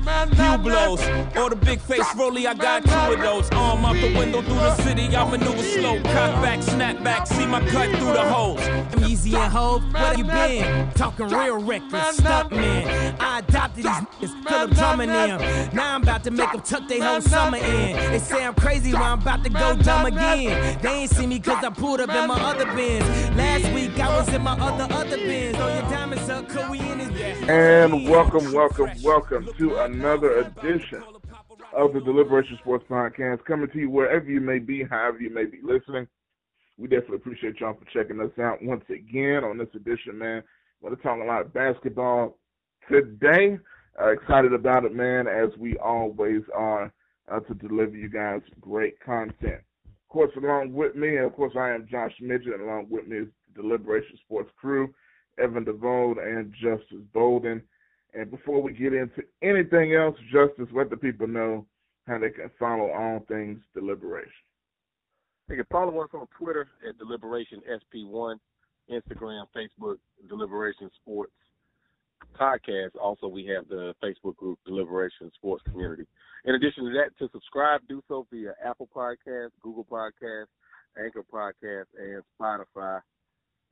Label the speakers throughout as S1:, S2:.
S1: Few blows. Or the big face rolly, I got two of those. Arm out the window through the city, I maneuver slow. Cock back, snap back, see my cut through the holes.
S2: I'm easy and hove, where you been? Talking real reckless, stunt man. I adopted these niggas, Philip drumming them. Now I'm about to make them tuck their whole summer in. They say I'm crazy, but I'm about to go dumb again. They ain't see me cause I pulled up in my other bins. Last week I was in my other, other bins. Throw your diamonds up, cause we in this.
S3: And welcome, welcome, welcome to another edition of the Deliberation Sports Podcast, coming to you wherever you may be, however you may be listening. We definitely appreciate y'all for checking us out once again on this edition, man. We're going to talk a lot of basketball today. Uh, excited about it, man, as we always are uh, to deliver you guys great content. Of course, along with me, of course, I am Josh Midget, and along with me is the Deliberation Sports crew, Evan DeVold and Justice Bolden. And before we get into anything else, Justice, let the people know how they can follow all things deliberation.
S4: They can follow us on Twitter at Deliberation SP1, Instagram, Facebook, Deliberation Sports Podcast. Also, we have the Facebook group Deliberation Sports Community. In addition to that, to subscribe, do so via Apple Podcasts, Google Podcasts, Anchor Podcasts, and Spotify.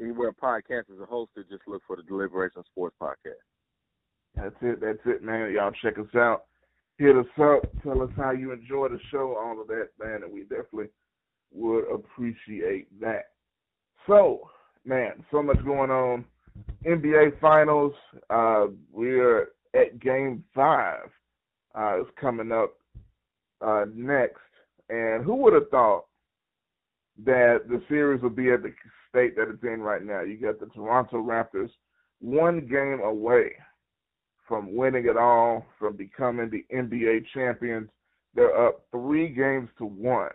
S4: Anywhere podcasts are hosted, just look for the Deliberation Sports Podcast.
S3: That's it. That's it, man. Y'all check us out. Hit us up. Tell us how you enjoy the show. All of that, man. And we definitely would appreciate that. So, man, so much going on. NBA Finals. Uh, we're at Game Five. Uh, it's coming up uh, next. And who would have thought that the series would be at the state that it's in right now? You got the Toronto Raptors one game away from winning it all, from becoming the NBA champions. They're up three games to one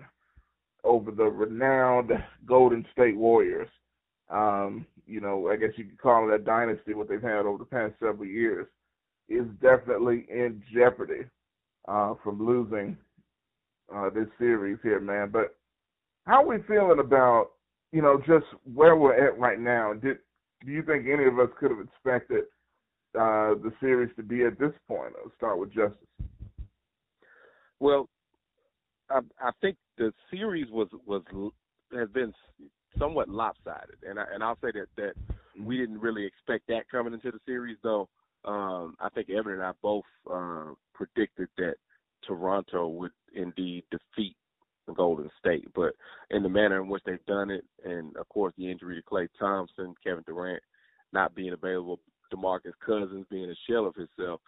S3: over the renowned Golden State Warriors. Um, you know, I guess you could call it a dynasty, what they've had over the past several years, is definitely in jeopardy uh, from losing uh, this series here, man. But how are we feeling about, you know, just where we're at right now? Did do you think any of us could have expected uh, the series to be at this point? I'll start with Justice.
S4: Well, I, I think the series was was has been somewhat lopsided, and I, and I'll say that that we didn't really expect that coming into the series, though. Um, I think Evan and I both uh, predicted that Toronto would indeed defeat the Golden State, but in the manner in which they've done it, and of course the injury to Klay Thompson, Kevin Durant not being available, DeMarcus Cousins being a shell of himself,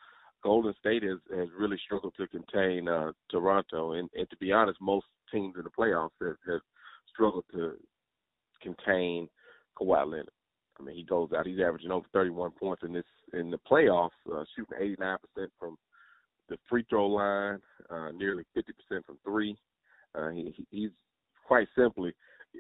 S4: Golden State has has really struggled to contain uh, Toronto, and, and to be honest, most teams in the playoffs have, have struggled to contain Kawhi Leonard. I mean, he goes out; he's averaging over 31 points in this in the playoffs, uh, shooting 89 percent from the free throw line, uh, nearly 50 percent from three. Uh, he, he's quite simply.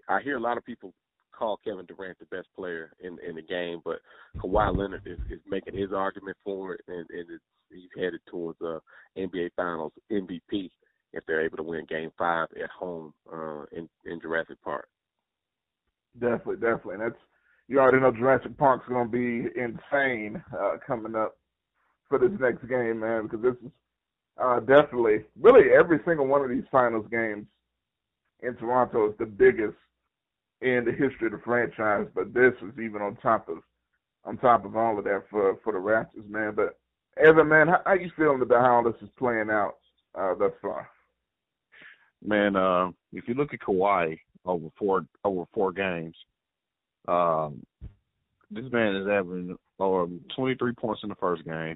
S4: I hear a lot of people call Kevin Durant the best player in in the game, but Kawhi Leonard is, is making his argument for it, and, and it's, he's headed towards uh, NBA Finals MVP if they're able to win Game Five at home uh, in in Jurassic Park.
S3: Definitely, definitely. That's you already know Jurassic Park's going to be insane uh, coming up for this next game, man, because this is uh, definitely, really every single one of these finals games in Toronto is the biggest in the history of the franchise. But this is even on top of on top of all of that for for the Raptors, man. But Evan, man, how, how you feeling about how this is playing out uh, thus far?
S5: Man, uh, if you look at Kawhi over four over four games, um, this man is averaging um, 23 points in the first game,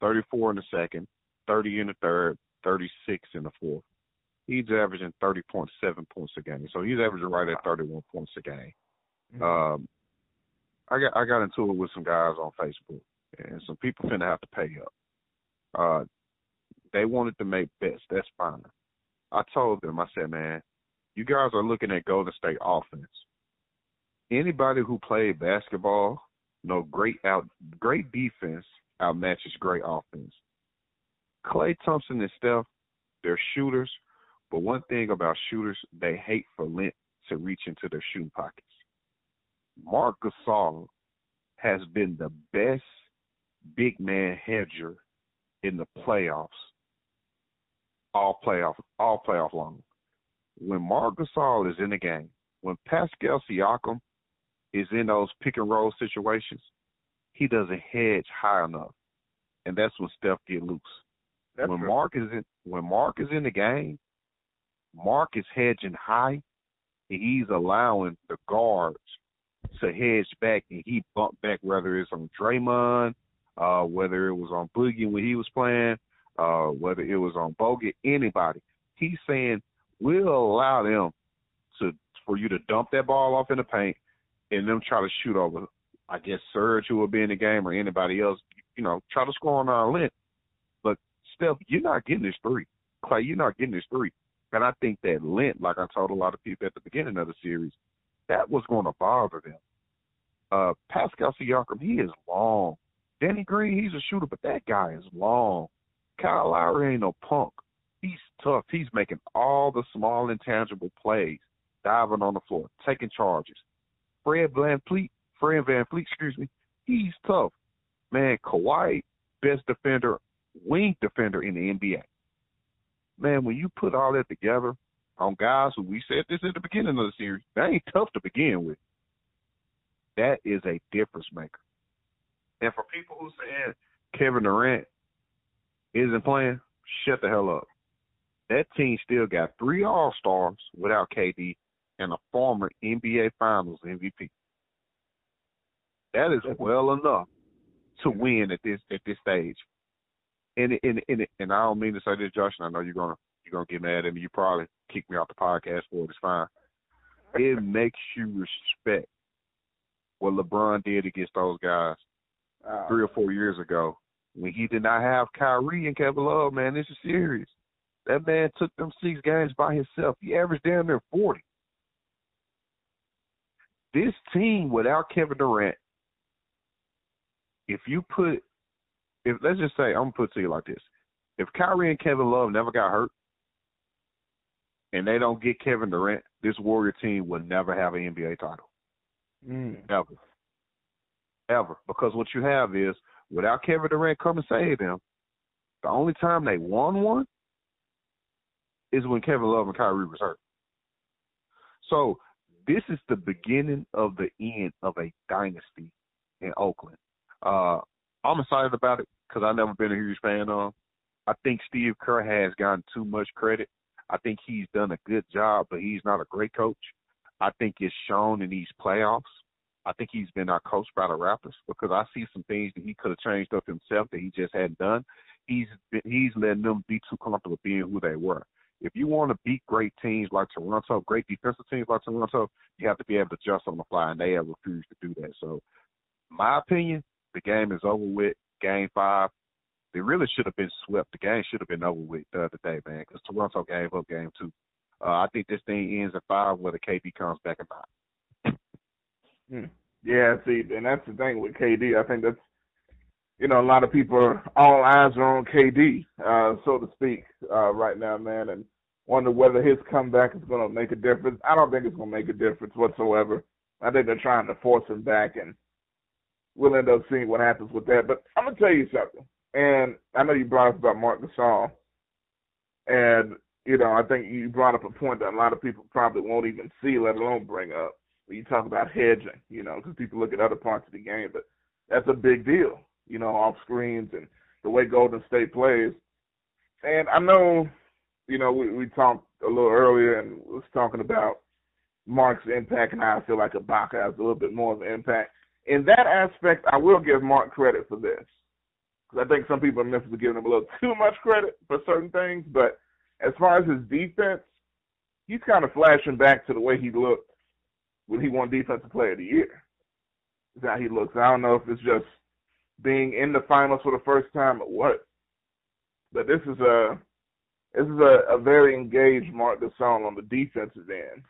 S5: 34 in the second, 30 in the third, 36 in the fourth. He's averaging 30.7 points a game. So he's averaging right at 31 points a game. Mm-hmm. Um, I got I got into it with some guys on Facebook, and some people finna have to pay up. Uh, they wanted to make bets. That's fine. I told them, I said, man, you guys are looking at Golden State offense. Anybody who played basketball No, great out, great defense outmatches great offense. Klay Thompson and Steph, they're shooters, but one thing about shooters, they hate for length to reach into their shooting pockets. Marc Gasol has been the best big man hedger in the playoffs, all playoff, all playoff long. When Marc Gasol is in the game, when Pascal Siakam is in those pick and roll situations, he doesn't hedge high enough, and that's when Steph get loose.
S3: That's
S5: when
S3: true.
S5: Marc is in when Marc is in the game, Marc is hedging high, and he's allowing the guards to hedge back, and he bumped back whether it's on Draymond, uh, whether it was on Boogie when he was playing, uh, whether it was on Bogut, anybody. He's saying we'll allow them to for you to dump that ball off in the paint, and them try to shoot over. I guess Serge who will be in the game or anybody else, you know, try to score on our length. But Steph, you're not getting this three. Klay, you're not getting this three. And I think that length, like I told a lot of people at the beginning of the series, that was going to bother them. Uh, Pascal Siakam, he is long. Danny Green, he's a shooter, but that guy is long. Kyle Lowry ain't no punk. He's tough. He's making all the small intangible plays, diving on the floor, taking charges. Fred VanVleet, Fred VanVleet, excuse me, he's tough. Man, Kawhi, best defender, wing defender in the NBA. Man, when you put all that together on guys who we said this at the beginning of the series, they ain't tough to begin with. That is a difference maker. And for people who saying Kevin Durant isn't playing, shut the hell up. That team still got three All Stars without KD and a former NBA Finals MVP. That is well enough to win at this at this stage. And and and and I don't mean to say this, Josh, and I know you're gonna you're gonna get mad at me. You probably kick me off the podcast for it. It's fine. It makes you respect what LeBron did against those guys
S3: Uh,
S5: three or four years ago when he did not have Kyrie and Kevin Love. Man, this is serious. That man took them six games by himself. He averaged down there forty. This team without Kevin Durant, if you put, if let's just say, I'm gonna put it to you like this: if Kyrie and Kevin Love never got hurt, and they don't get Kevin Durant, this Warrior team will never have an NBA title
S3: mm,
S5: ever, ever. Because what you have is without Kevin Durant coming save them, the only time they won one is when Kevin Love and Kyrie was hurt. So this is the beginning of the end of a dynasty in Oakland. Uh, I'm excited about it because I've never been a huge fan of. I think Steve Kerr has gotten too much credit. I think he's done a good job, but he's not a great coach. I think it's shown in these playoffs. I think he's been outcoached by the Raptors because I see some things that he could have changed up himself that he just hadn't done. He's been, he's letting them be too comfortable being who they were. If you want to beat great teams like Toronto, great defensive teams like Toronto, you have to be able to adjust on the fly, and they have refused to do that. So, my opinion, the game is over with. Game five, they really should have been swept. The game should have been over with the other day, man, because Toronto gave up game two. Uh, I think this thing ends at five, whether KD comes back or not.
S3: Hmm. Yeah, see, and that's the thing with KD. I think that's, you know, a lot of people, are, all eyes are on KD, uh, so to speak, uh, right now, man, and wonder whether his comeback is going to make a difference. I don't think it's going to make a difference whatsoever. I think they're trying to force him back, and we'll end up seeing what happens with that. But I'm to tell you something, and I know you brought up about Marc Gasol, and, you know, I think you brought up a point that a lot of people probably won't even see, let alone bring up when you talk about hedging, you know, because people look at other parts of the game, but that's a big deal, you know, off screens and the way Golden State plays. And I know, you know, we, we talked a little earlier and was talking about Marc's impact and I feel like Ibaka has a little bit more of an impact. In that aspect, I will give Marc credit for this. Because I think some people in Memphis are giving him a little too much credit for certain things. But as far as his defense, he's kind of flashing back to the way he looked when he won Defensive Player of the Year. Is how he looks. I don't know if it's just being in the finals for the first time or what. But this is a this is a, a very engaged Marc Gasol on the defensive end,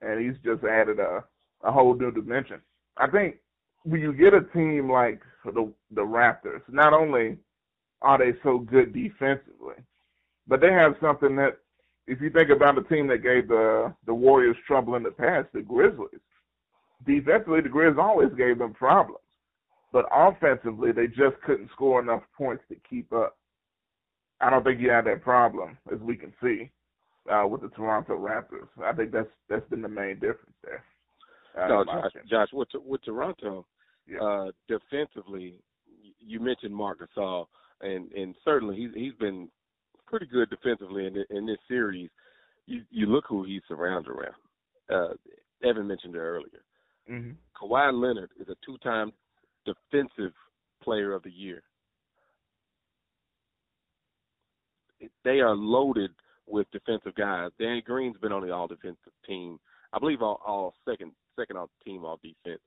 S3: and he's just added a a whole new dimension. I think when you get a team like the the Raptors, not only are they so good defensively, but they have something that if you think about the team that gave the the Warriors trouble in the past, the Grizzlies, defensively the Grizzlies always gave them problems. But offensively they just couldn't score enough points to keep up. I don't think you have that problem, as we can see, uh, with the Toronto Raptors. I think that's that's been the main difference there.
S4: Uh, no, Josh, Josh, with with Toronto,
S3: yeah.
S4: uh, defensively, you mentioned Marc Gasol, and and certainly he's he's been pretty good defensively in in this series. You you look who he's surrounded around. Uh, Evan mentioned it earlier.
S3: Mm-hmm.
S4: Kawhi Leonard is a two-time defensive player of the year. They are loaded with defensive guys. Danny Green's been on the all defensive team. I believe all, all second second on the team all defense.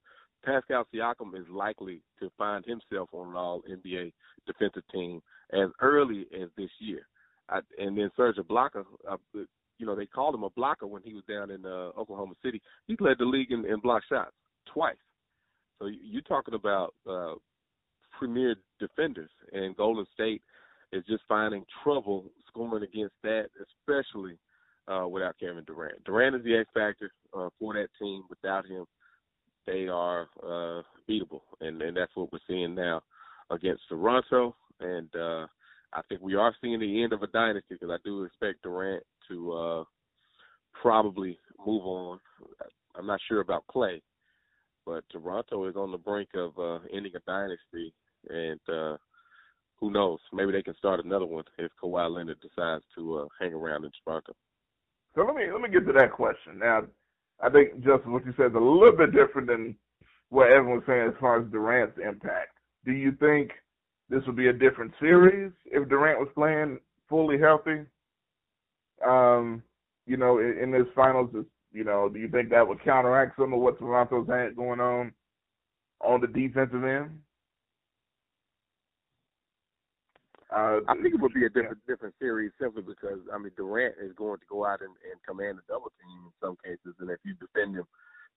S4: Pascal Siakam is likely to find himself on an all NBA defensive team as early as this year. I, and then Serge Ibaka, uh, you know, they called him a blocker when he was down in uh, Oklahoma City. He led the league in, in block shots twice. So you're talking about uh, premier defenders, and Golden State is just finding trouble scoring against that, especially uh, without Kevin Durant. Durant is the X factor uh, for that team. Without him, they are uh, beatable, and, and that's what we're seeing now against Toronto. And uh, I think we are seeing the end of a dynasty because I do expect Durant to uh, probably move on. I'm not sure about Klay, but Toronto is on the brink of uh, ending a dynasty, and uh, who knows? Maybe they can start another one if Kawhi Leonard decides to uh, hang around in Toronto.
S3: So let me let me get to that question. Now, I think Justin, what you said is a little bit different than what everyone was saying as far as Durant's impact. Do you think this would be a different series if Durant was playing fully healthy? Um, you know, in, in this finals, you know, do you think that would counteract some of what Toronto's had going on on the defensive end?
S4: Uh, I think it would be a different different series simply because I mean Durant is going to go out and, and command a double team in some cases, and if you defend him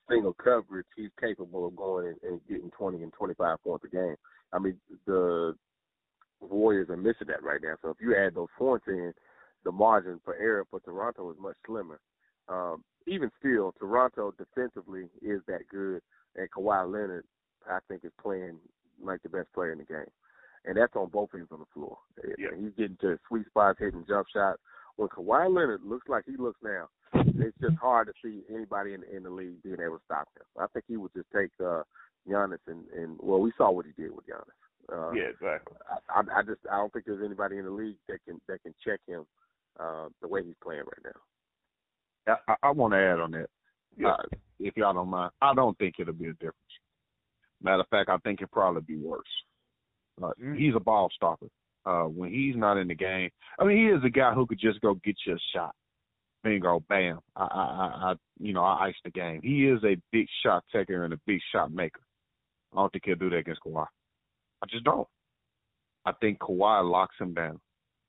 S4: single coverage, he's capable of going and, and getting 20 and 25 points a game. I mean the Warriors are missing that right now. So if you add those points in, the margin for error for Toronto is much slimmer. Um, even still, Toronto defensively is that good, and Kawhi Leonard, I think, is playing like the best player in the game and that's on both ends of the floor.
S3: Yeah.
S4: He's getting to sweet spots, hitting jump shots. When Kawhi Leonard looks like he looks now, it's just hard to see anybody in, in the league being able to stop him. I think he would just take uh, Giannis and, and well, we saw what he did with Giannis. Uh,
S3: yeah, exactly.
S4: I, I, I just I don't think there's anybody in the league that can that can check him uh, the way he's playing right
S5: now. I, I want to add on that,
S3: yeah.
S5: uh, if y'all don't mind. I don't think it'll be a difference. Matter of fact, I think it'll probably be worse. Uh, mm-hmm. He's a ball stopper. Uh, when he's not in the game, I mean, he is a guy who could just go get you a shot. Bingo, bam. I, I, I, you know, I ice the game. He is a big shot taker and a big shot maker. I don't think he'll do that against Kawhi. I just don't. I think Kawhi locks him down.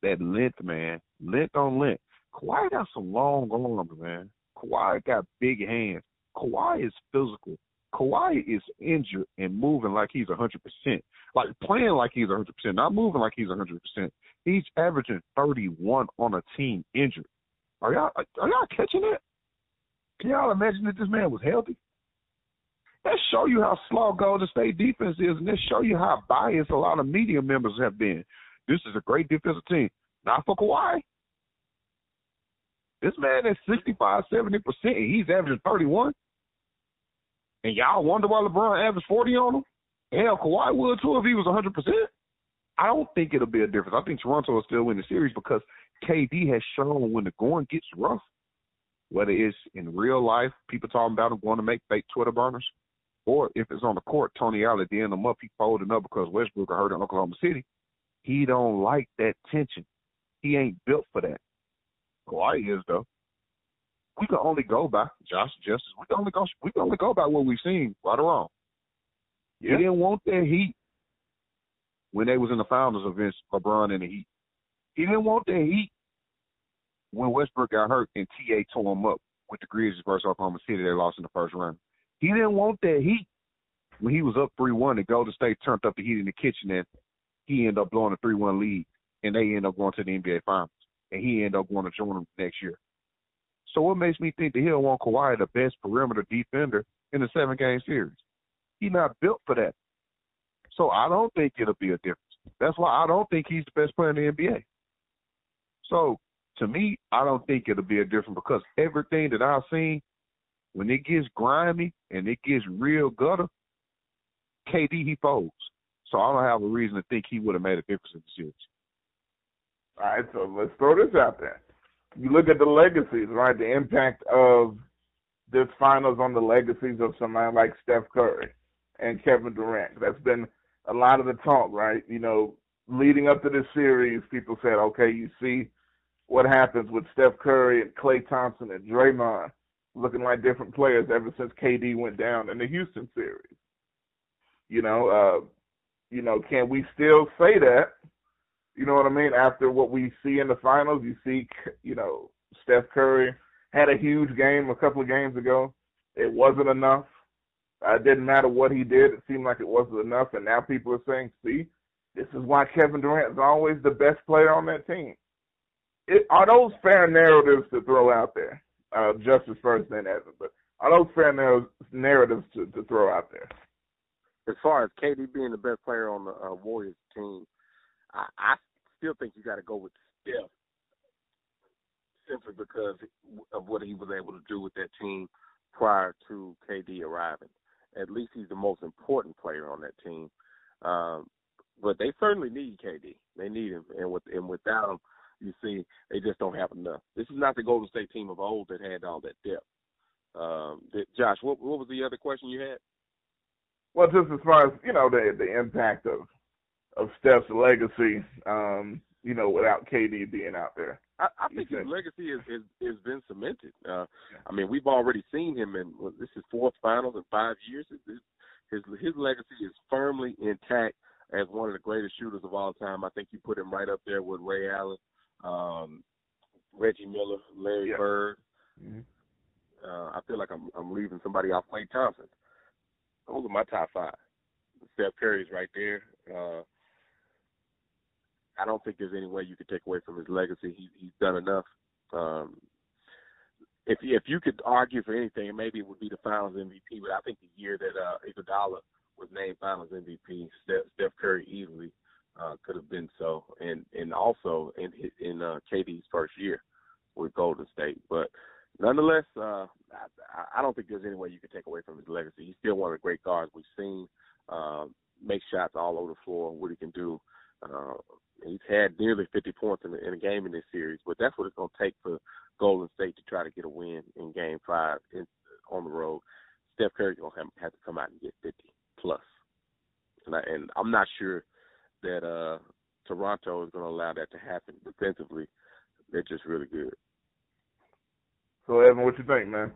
S5: That length, man, length on length. Kawhi got some long arms, man. Kawhi got big hands. Kawhi is physical. Kawhi is injured and moving like he's 100%, like playing like he's 100%, not moving like he's 100%. He's averaging 31 on a team injured. Are y'all are y'all catching that? Can y'all imagine that this man was healthy? That show you how slow Golden State defense is, and that show you how biased a lot of media members have been. This is a great defensive team. Not for Kawhi. This man is 65, 70%, and he's averaging 31. And y'all wonder why LeBron averaged 40 on him? Hell, Kawhi would too if he was 100%. I don't think it'll be a difference. I think Toronto will still win the series because KD has shown when the going gets rough, whether it's in real life, people talking about him going to make fake Twitter burners, or if it's on the court, Tony Allen at the end him up, he folding up because Westbrook hurt in Oklahoma City. He don't like that tension. He ain't built for that. Kawhi is though we can only go by Josh Justice. We can only go. We can only go by what we've seen, right or wrong.
S3: Yeah.
S5: He didn't want that heat when they was in the finals against LeBron and the Heat. He didn't want that heat when Westbrook got hurt and TA tore him up with the Grizzlies versus Oklahoma City. They lost in the first round. He didn't want that heat when he was up three one, the Golden State turned up the heat in the kitchen, and he ended up blowing a three one lead, and they ended up going to the NBA Finals, and he ended up going to join them next year. So what makes me think that he'll want Kawhi the best perimeter defender in the seven game series? He's not built for that. So I don't think it'll be a difference. That's why I don't think he's the best player in the NBA. So to me, I don't think it'll be a difference because everything that I've seen, when it gets grimy and it gets real gutter, KD he folds. So I don't have a reason to think he would have made a difference in the series.
S3: All right, so let's throw this out there. You look at the legacies, right? The impact of this finals on the legacies of somebody like Steph Curry and Kevin Durant. That's been a lot of the talk, right? You know, leading up to this series, people said, okay, you see what happens with Steph Curry and Clay Thompson and Draymond looking like different players ever since KD went down in the Houston series. You know, uh, you know, can we still say that? You know what I mean? After what we see in the finals, you see, you know, Steph Curry had a huge game a couple of games ago. It wasn't enough. Uh, it didn't matter what he did. It seemed like it wasn't enough. And now people are saying, see, this is why Kevin Durant is always the best player on that team. It, are those fair narratives to throw out there? Uh, Justice first, then Evan. But are those fair narratives to, to throw out there?
S4: as far as KD being the best player on the uh, Warriors team, I, I still think you got to go with Steph simply because of what he was able to do with that team prior to KD arriving. At least he's the most important player on that team. Um, but they certainly need KD. They need him, and with and without him, you see, they just don't have enough. This is not the Golden State team of old that had all that depth. Um, Josh, what, what was the other question you had?
S3: Well, just as far as you know, the the impact of of Steph's legacy, um, you know, without KD being out there.
S4: I, I think his legacy is is is been cemented. Uh, I mean, we've already seen him in well, this is fourth finals in five years. His his, his legacy is firmly intact as one of the greatest shooters of all time. I think you put him right up there with Ray Allen, um, Reggie Miller, Larry
S3: yeah.
S4: Bird.
S3: Mm-hmm.
S4: Uh, I feel like I'm I'm leaving somebody off. Klay Thompson. Those are my top five. Steph Curry's right there. Uh, I don't think there's any way you could take away from his legacy. He, he's done enough. Um, if if you could argue for anything, maybe it would be the Finals MVP. But I think the year that uh, Iguodala was named Finals MVP, Steph, Steph Curry easily uh, could have been so, and and also in in uh, KD's first year with Golden State. But nonetheless, uh, I, I don't think there's any way you can take away from his legacy. He's still one of the great guards we've seen. Uh, make shots all over the floor, what he can do. Uh, he's had nearly 50 points in, the, in a game in this series, but that's what it's going to take for Golden State to try to get a win in Game Five in, on the road. Steph Curry's going to have, have to come out and get 50 plus, and, I, and I'm not sure that uh, Toronto is going to allow that to happen defensively. They're just really good.
S3: So, Evan, what you think, man?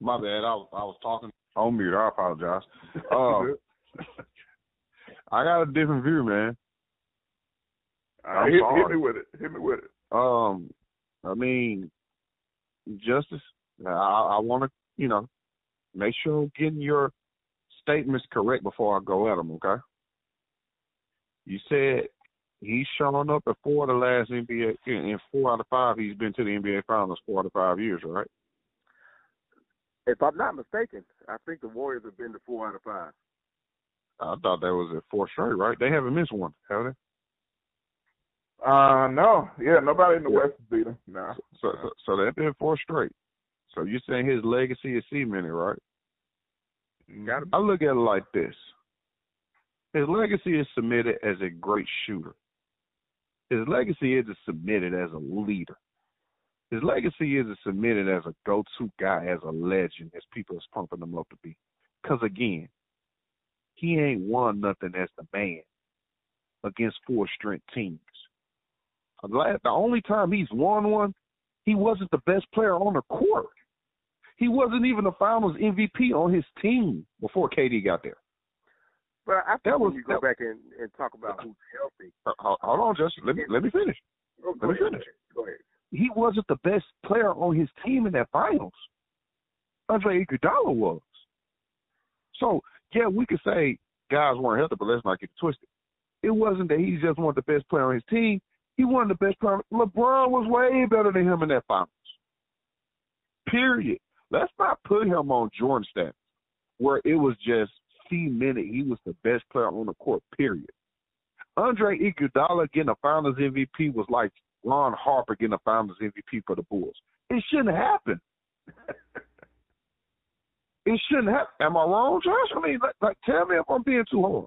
S5: My bad. I was I was talking on mute. I apologize. Um, I got a different view, man.
S3: Uh, hit, hit, me with it. Hit me with it.
S5: Um, I mean, justice. I, I want to, you know, make sure I'm getting your statements correct before I go at them. Okay. You said he's shown up at four of the last NBA in four out of five. He's been to the NBA Finals four out of five years, right?
S4: If I'm not mistaken, I think the Warriors have been to four out of five.
S5: I thought that was at four straight, right? They haven't missed one, have they?
S3: Uh, no. Yeah, nobody in the yeah. West has beat them. No.
S5: So, so, so they've been four straight. So you're saying his legacy is cemented, right?
S3: Got
S5: I look at it like this. His legacy is submitted as a great shooter. His legacy isn't submitted as a leader. His legacy isn't submitted as a go-to guy, as a legend, as people is pumping him up to be. Because again, he ain't won nothing as the man against four strength teams. The only time he's won one, he wasn't the best player on the court. He wasn't even the Finals MVP on his team before KD got there.
S4: But I think that was, you go that, back and, and talk about who's healthy.
S5: Hold on, Justin. Let me let me finish.
S4: Oh,
S5: let me
S4: ahead.
S5: finish.
S4: Go ahead.
S5: He wasn't the best player on his team in that finals. Andre Iguodala was. So yeah, we could say guys weren't healthy, but let's not get twisted. It wasn't that he's just of the best players on his team. He of the best player. LeBron was way better than him in that finals. Period. Let's not put him on Jordan stats where it was just cemented he was the best player on the court. Period. Andre Iguodala getting a Finals MVP was like Ron Harper getting a Finals MVP for the Bulls. It shouldn't happen. it shouldn't happen. Am I wrong, Josh? I mean, like, like, tell me if I'm being too hard.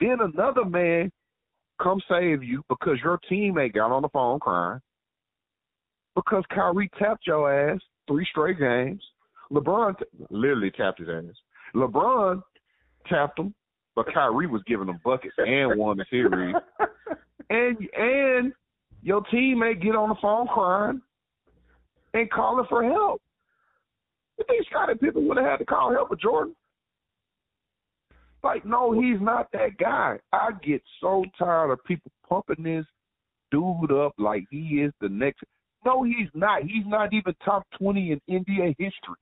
S5: Then another man come save you because your teammate got on the phone crying. Because Kyrie tapped your ass three straight games. LeBron t- literally tapped his ass. LeBron tapped him, but Kyrie was giving them buckets and won the series. and and your teammate get on the phone crying and calling for help. You think Scottie Pippen would have had to call help with Jordan? Like, no, he's not that guy. I get so tired of people pumping this dude up like he is the next. No, he's not. He's not even top 20 in NBA history.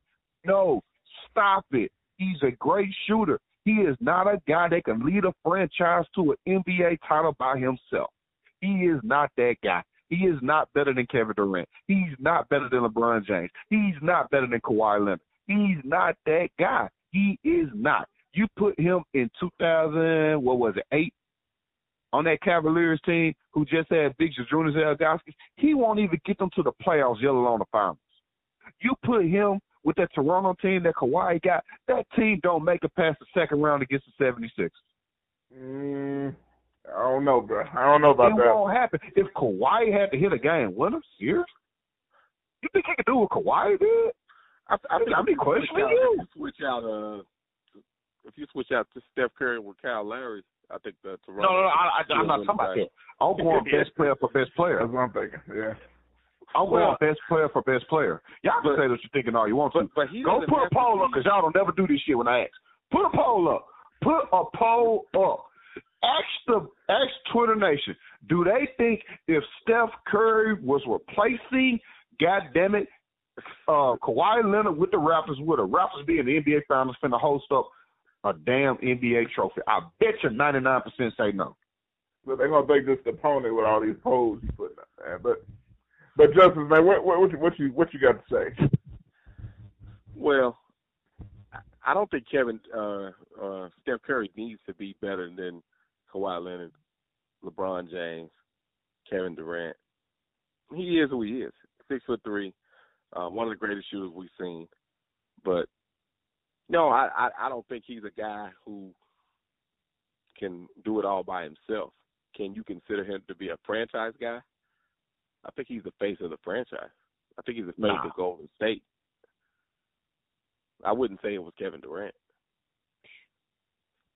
S5: No, stop it. He's a great shooter. He is not a guy that can lead a franchise to an NBA title by himself. He is not that guy. He is not better than Kevin Durant. He's not better than LeBron James. He's not better than Kawhi Leonard. He's not that guy. He is not. You put him in 2000, what was it, eight, on that Cavaliers team who just had Big Zydrunas Ilgauskas, he won't even get them to the playoffs, let alone the finals. You put him with that Toronto team that Kawhi got, that team don't make it past the second round against the 76ers.
S3: Mm, I don't know, bro. I don't know about
S5: it
S3: that.
S5: It won't happen. If Kawhi had to hit a game winner, serious? You think he could do what Kawhi did? I, I, I, I mean, questioning you.
S4: Switch out, uh, if you switch out to Steph Curry with Kyle Lowry, I think the Toronto.
S5: No, no, no I, I, I'm not talking about that. I'm going best player for best player.
S3: That's what I'm thinking. Yeah.
S5: I'm
S3: well,
S5: going best player for best player. Y'all can say what you're thinking all you want to.
S4: But, but
S5: Go put a poll up because y'all don't never do this shit when I ask. Put a poll up. Put a poll up. Ask the ask Twitter Nation. Do they think if Steph Curry was replacing, God damn it, uh, Kawhi Leonard with the Raptors, would the Raptors be in the NBA Finals finna host up a damn NBA trophy? I bet you 99% say no.
S3: But they're gonna think this the opponent with all these polls you putting up, man. But but Justice, man, what what what you what you, what you got to say?
S4: Well, I don't think Kevin uh, uh, Steph Curry needs to be better than Kawhi Leonard, LeBron James, Kevin Durant. He is who he is. Six foot three, uh, one of the greatest shooters we've seen. But no, I, I I don't think he's a guy who can do it all by himself. Can you consider him to be a franchise guy? I think he's the face of the franchise. I think he's the face
S5: nah.
S4: of Golden State. I wouldn't say it was Kevin Durant.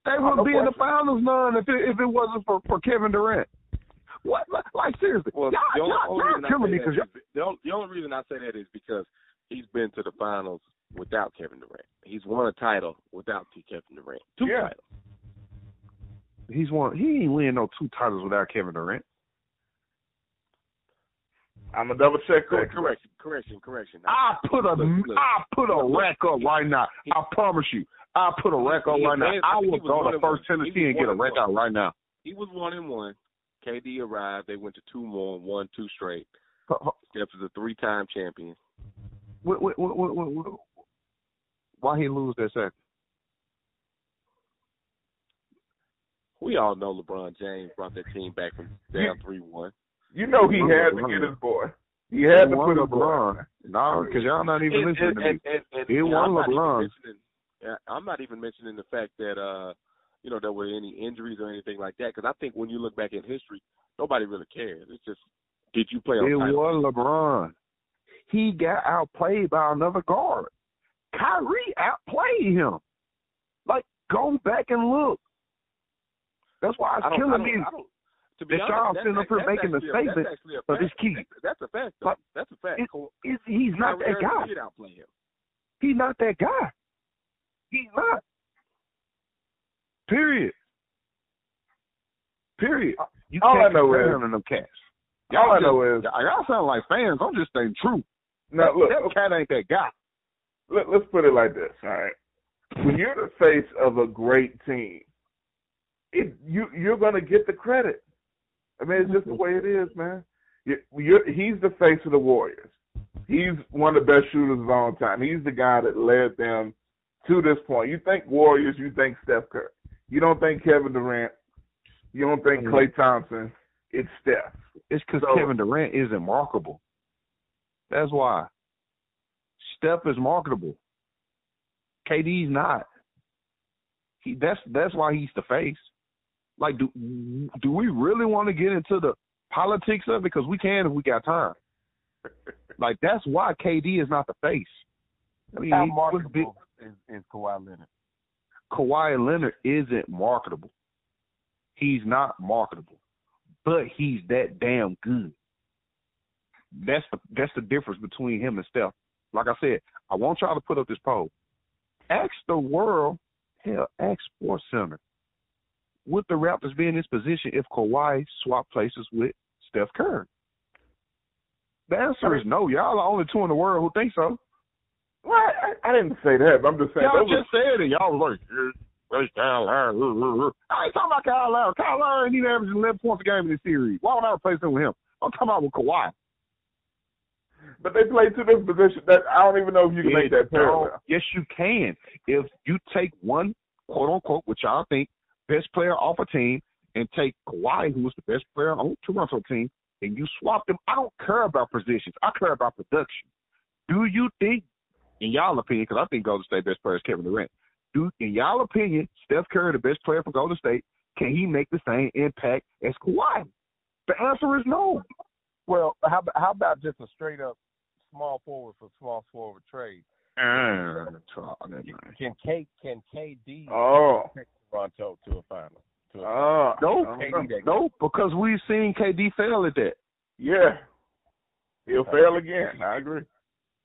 S5: They oh, would be in the finals, none if it, if it wasn't for, for Kevin Durant. What? Like seriously?
S4: Well,
S5: y'all,
S4: the only,
S5: y'all,
S4: only
S5: y'all killing me
S4: because
S5: because
S4: the, only, the only reason I say that is because he's been to the finals without Kevin Durant. He's won a title without Kevin Durant. Two
S3: yeah.
S4: titles.
S5: He's won. He ain't winning no two titles without Kevin Durant.
S3: I'm gonna double check that.
S4: Correction, correction, correction.
S5: I put a
S4: Look, look.
S5: I put a rack up right now. I promise you. I put a record up right now.
S4: advanced-
S5: I will
S4: was
S5: go
S4: one
S5: to First
S4: one.
S5: Tennessee and get a record
S4: one.
S5: right now.
S4: He was one and one. KD arrived. They went to two more, and won two straight. Steph is a three-time champion.
S5: What, what, what, what, what, what, why he lose that second?
S4: We all know LeBron James brought that team back from down three-one.
S3: You know he had to get his boy. He had to put his boy.
S5: LeBron. No, because y'all not even
S4: And-
S5: listening
S4: and-
S5: to me.
S4: and- and- and-
S5: He won
S4: I'm not even
S5: LeBron.
S4: I'm not even mentioning the fact that uh, you know there were any injuries or anything like that. Because I think when you look back in history, nobody really cares. It's just did you play
S5: It was LeBron. He got outplayed by another guard. Kyrie outplayed him. Like, go back and look. That's why it's
S4: don't, I
S5: killing
S4: don't,
S5: me.
S4: I don't, to be
S5: that
S4: honest,
S5: y'all sitting up here making the
S4: actually a- that's
S5: statement of this key.
S4: That's, that's a fact. Though.
S5: Like,
S4: that's a fact.
S5: it-
S4: Cole-
S5: he's not
S4: Kyrie
S5: that guy.
S4: did outplay him.
S5: He's not that guy. He's not. Period. Period. Uh, you
S3: All I
S5: can't
S3: know is-
S5: to them cats.
S3: All I know is
S5: y'all sound like fans. I'm just saying true.
S3: now
S5: that,
S3: look.
S5: that cat ain't that guy.
S3: let, let's put it like this. All right, when you're the face of a great team, it, you you're gonna get the credit. I mean, it's just the mm-hmm. way it is, man. You, you're, he's the face of the Warriors. He's one of the best shooters of all time. He's the guy that led them to this point. You think Warriors, you think Steph Curry. You don't think Kevin Durant. You don't think Klay Thompson. It's Steph.
S5: It's because
S3: So-
S5: Kevin Durant isn't marketable. That's why. Steph is marketable. KD's not. He that's that's why he's the face. Like, do do we really want to get into the politics of it? Because we can if we got time. Like that's why KD is not the face. I mean,
S4: How
S5: he
S4: marketable is, is Kawhi Leonard?
S5: Kawhi Leonard isn't marketable. He's not marketable, but he's that damn good. That's the that's the difference between him and Steph. Like I said, I want y'all to put up this poll. Ask the world, hell, ask Sports Center. Would the Raptors be in this position if Kawhi swapped places with Steph Curry? The answer is no. Y'all are only two in the world who think so.
S3: Well, I, I didn't say that, but I'm just saying.
S5: Y'all just said it. Y'all was like, that's Kyle Lowry. I ain't talking about Kyle Lowry. Kyle Lowry ain't even averaging 11 points a game in this series. Why would I replace him with him? I'm talking about with Kawhi.
S3: but they play two different positions. That I don't even know if you can make that parallel.
S5: Yes, you can. If you take one, quote unquote, which y'all think, best player off a team, and take Kawhi, who was the best player on Toronto team, and you swap them, I don't care about positions. I care about production. Do you think, in y'all opinion, because I think Golden State best player is Kevin Durant, do in y'all opinion, Steph Curry, the best player for Golden State, can he make the same impact as Kawhi? The answer is no.
S4: Well, how about, how about just a straight up small forward for small forward trade?
S5: Uh,
S4: Can K can KD
S3: Oh,
S4: take Toronto to a final? To a,
S3: oh,
S5: No,
S3: oh.
S5: no, because we've seen KD fail at that.
S3: Yeah, he'll fail again. I agree.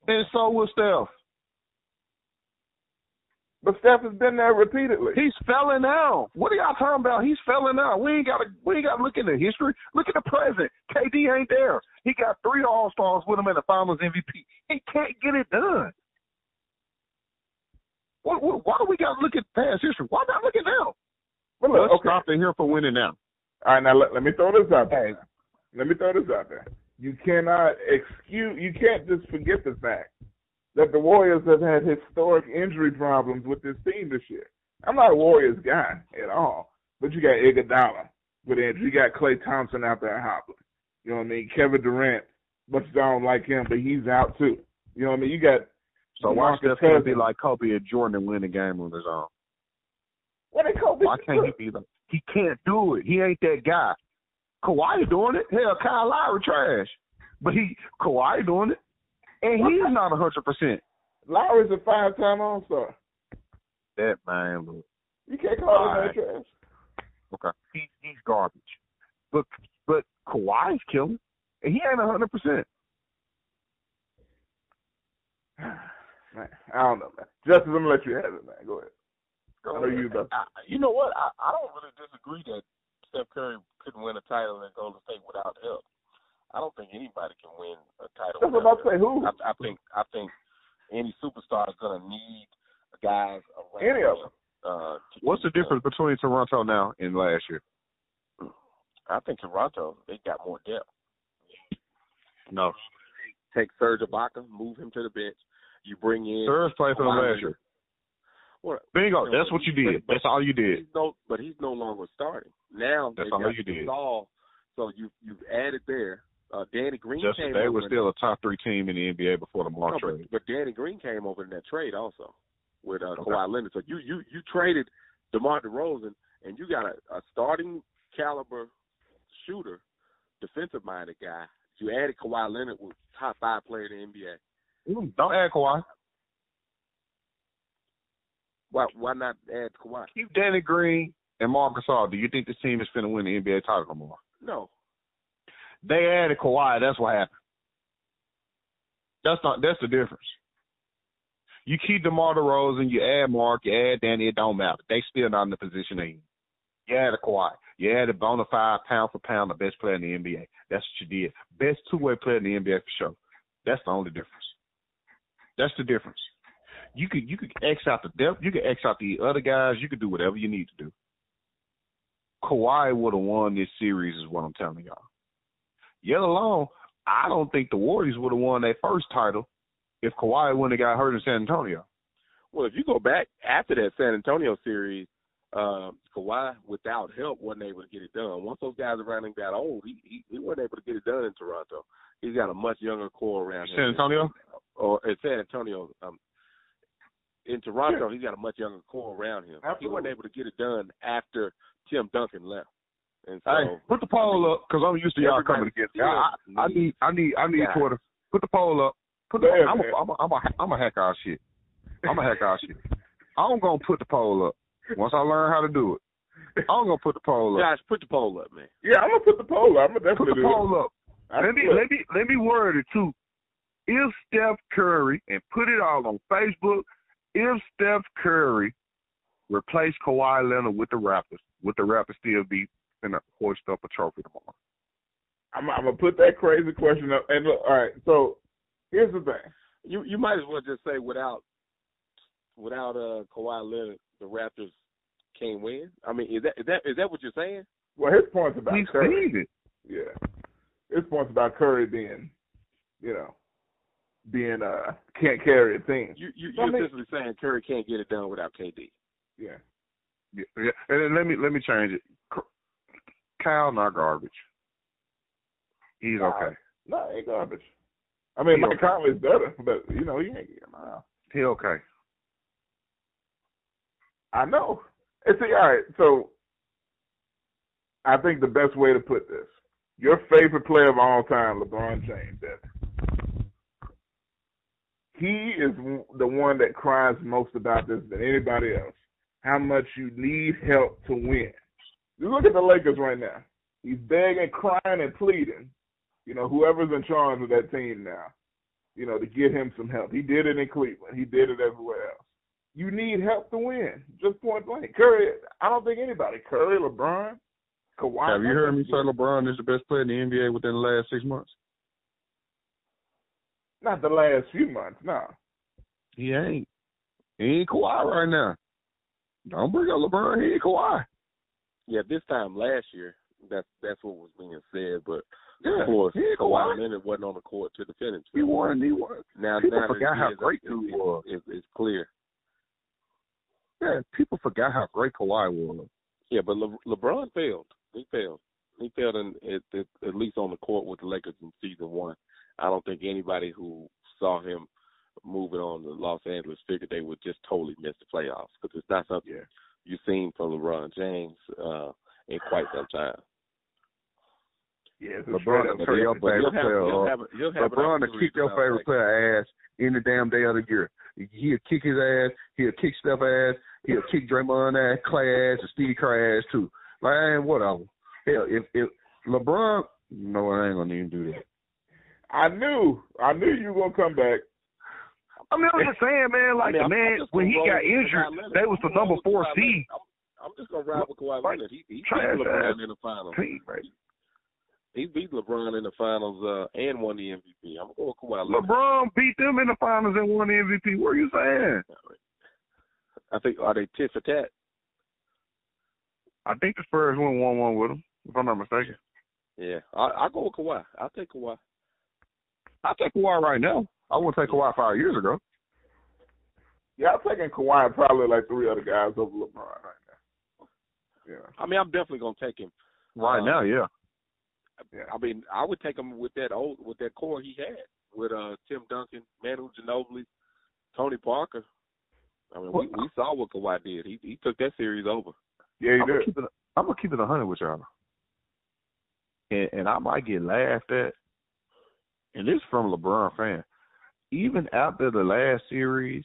S5: And so will Steph.
S3: But Steph has been there repeatedly.
S5: He's failing now. What are y'all talking about? He's failing now. We ain't got to. We ain't got to look into history. Look at the present. KD ain't there. He got three All Stars with him in the Finals MVP. He can't get it done. What, what, why do we got to look at past history? Why not look at now?
S3: But look,
S5: Let's
S3: okay.
S5: stop it here for winning now.
S3: All right, now let, let me throw this out there. Let me throw this out there. You cannot excuse. You can't just forget the fact that the Warriors have had historic injury problems with this team this year. I'm not a Warriors guy at all, but you got Iguodala with injury. You got Klay Thompson out there hobbling. You know what I mean? Kevin Durant, much as I don't like him, but he's out too. You know what I mean? You got
S5: So why Steph can't be like Kobe and Jordan and win the game on his own?
S3: what they call
S5: Why can't he be like? He can't do it. He ain't that guy. Kawhi doing it. Hell, Kyle Lowry trash, but he Kawhi doing it, and he's not a hundred percent.
S3: Lowry's a five-time All-Star.
S5: That man, look,
S3: You can't call him that trash.
S5: okay, he, he's garbage. But but Kawhi's killing, and he ain't a hundred percent.
S3: Man, I don't know, man. Justice, I'm gonna let you have it, man. Go ahead. I know you about.
S4: I, you know what? I, I don't really disagree that Steph Curry couldn't win a title in Golden State without help. I don't think anybody can win a title.
S3: That's what I'm
S4: without
S3: about to say. Who?
S4: I, I think I think any superstar is going to need guys around
S3: Any of
S4: him, Uh,
S5: What's the
S4: keep him.
S5: difference between Toronto now and last year?
S4: I think Toronto they got more depth.
S5: No,
S4: Take Serge Ibaka, move him to the bench. You bring in
S5: Serge played for them last year.
S4: Well,
S5: Bingo, that's what you did. That's all you did.
S4: He's no, but he's no longer starting. Now
S5: That's all you did.
S4: Gasol, so you you've added there. Uh, Danny Green
S5: Just
S4: came
S5: they were still a top three team in the NBA before the
S4: no,
S5: Mark
S4: but,
S5: trade.
S4: but Danny Green came over in that trade also with uh,
S5: Okay.
S4: Kawhi Leonard. So you you you traded DeMar DeRozan, and you got a, a starting caliber shooter, defensive minded guy. You added Kawhi Leonard, was top five player in the NBA.
S5: Mm, Don't add Kawhi.
S4: Why why not add Kawhi?
S5: Keep Danny Green and Marc Gasol. Do you think this team is going to win the NBA title no more?
S4: No,
S5: They added Kawhi. That's what happened. That's not. That's the difference. You keep DeMar DeRozan, you add Marc, you add Danny. It don't matter. They still not in the position they. You added Kawhi. You added bona fide pound for pound the best player in the NBA. That's what you did. Best two way player in the NBA for sure. That's the only difference. That's the difference. you could you could X out the depth, you could X out the other guys, you could do whatever you need to do. Kawhi would have won this series, is what I'm telling y'all. Yet alone, I don't think the Warriors would have won that first title if Kawhi wouldn't have got hurt in San Antonio.
S4: Well, if you go back after that San Antonio series, uh, Kawhi, without help, wasn't able to get it done. Once those guys around him got old, he, he he wasn't able to get it done in Toronto. He's got a much younger core around
S5: San Antonio,
S4: or in San Antonio. Um, in Toronto, he's got a much younger core around him.
S3: Absolutely.
S4: He wasn't able to get it done after Tim Duncan left. And so,
S5: hey, put the poll up because I'm used to y'all coming against me. I, I, I need, I need, I need
S4: Yeah.
S5: Twitter. Put the poll up. Put the,
S3: Yeah,
S5: I'm, a,
S3: man.
S5: I'm, a, I'm, a, I'm a hack our shit. I'm a hack our shit. I'm gonna put the poll up once I learn how to do it. I'm gonna put the poll up.
S4: Josh, put the poll up, man.
S3: Yeah, I'm gonna put the poll up. I'm gonna
S5: Put the poll up.
S3: I
S5: Let me
S3: put-
S5: let me let me word it too. If Steph Curry and put it all on Facebook, if Steph Curry replace Kawhi Leonard with the Raptors, would the Raptors still be gonna hoist up a trophy tomorrow?
S3: I'm, I'm gonna put that crazy question up. And look, all right. So here's the thing.
S4: You you might as well just say without without uh Kawhi Leonard, the Raptors can't win. I mean, is that is that is that what you're saying?
S3: Well, his point's about
S5: He's
S3: Curry.
S5: seen it.
S3: Yeah, his point's about Curry being, you know, being uh can't carry a team.
S4: You you
S3: I
S4: you're
S3: mean-
S4: essentially saying Curry can't get it done without KD.
S3: Yeah.
S5: Yeah, yeah. And then let me let me change it. Kyle not garbage. He's
S3: Nah.
S5: okay.
S3: No, he ain't garbage. I mean,
S5: He
S3: Mike
S5: okay.
S3: Conley's better, but you know, he ain't. getting Nah.
S5: He okay.
S3: I know. And see, all right. So I think the best way to put this: your favorite player of all time, LeBron James. He is the one that cries most about this than anybody else. How much you need help to win. You look at the Lakers right now. He's begging, crying, and pleading. You know, whoever's in charge of that team now. You know, to get him some help. He did it in Cleveland. He did it everywhere else. You need help to win. Just point blank. Curry, I don't think anybody, Curry, LeBron, Kawhi.
S5: Have you heard me say LeBron is the best player in the NBA within the last six months?
S3: Not the last few months, no.
S5: He ain't. He ain't Kawhi right now. Don't bring up LeBron. He ain't Kawhi.
S4: Yeah, this time last year, that's that's what was being said. But
S5: Yeah,
S4: of course,
S5: he
S4: Kawhi. Leonard wasn't on the court to defend himself.
S5: He won. He won.
S4: Now,
S5: People
S4: now
S5: forgot
S4: he
S5: how
S4: is,
S5: great
S4: it-
S5: was.
S4: It's, it's clear.
S5: Yeah, people forgot how great Kawhi was.
S4: Yeah, but Le- LeBron failed. He failed. He failed in, at, at, at least on the court with the Lakers in season one. I don't think anybody who saw him moving on to Los Angeles figured they would just totally miss the playoffs because it's not something
S3: Yeah.
S4: You've seen from LeBron James uh, in quite some time.
S3: Yeah, it's
S5: LeBron
S3: straight
S5: will
S3: up-
S5: your favorite player
S4: he'll
S5: up.
S4: have, he'll have an
S5: LeBron will kick your favorite player ass any damn day of the year. He'll kick his ass. He'll kick Steph ass. He'll kick Draymond ass, Klay ass, and Steve Kerr ass too. Like, man, whatever. Hell, if if LeBron, no, I ain't gonna even do that.
S3: I knew, I knew you were gonna come back.
S5: I mean, I'm just saying, man. Like
S4: I mean,
S5: the man when he got injured, they was the number four seed
S4: I'm, just gonna ride with Kawhi Leonard. He, he beat LeBron in the finals.
S5: team, right?
S4: He beat LeBron in the finals uh, and won the MVP. I'm going with Kawhi Leonard.
S5: LeBron beat them in the finals and won the MVP. What are you saying?
S4: I think are they tit for tat?
S5: I think the Spurs went one one with them, if I'm not mistaken.
S4: Yeah, I I go with Kawhi. I'll take Kawhi.
S5: I take Kawhi right now. I wouldn't take Kawhi five years ago.
S3: Yeah, I'm taking Kawhi and probably like three other guys over LeBron right now. Yeah.
S4: I mean, I'm definitely gonna take him.
S5: Right
S4: Uh,
S5: now, yeah.
S4: I mean, I would take him with that old with that core he had with uh Tim Duncan, Manu Ginobili, Tony Parker. I mean, we, we saw what Kawhi did. He he took that series over.
S3: Yeah, he
S5: I'm gonna
S3: did.
S5: keep it. I'm gonna keep it a hundred with y'all, and and I might get laughed at. And this is from LeBron fan. Even after the last series,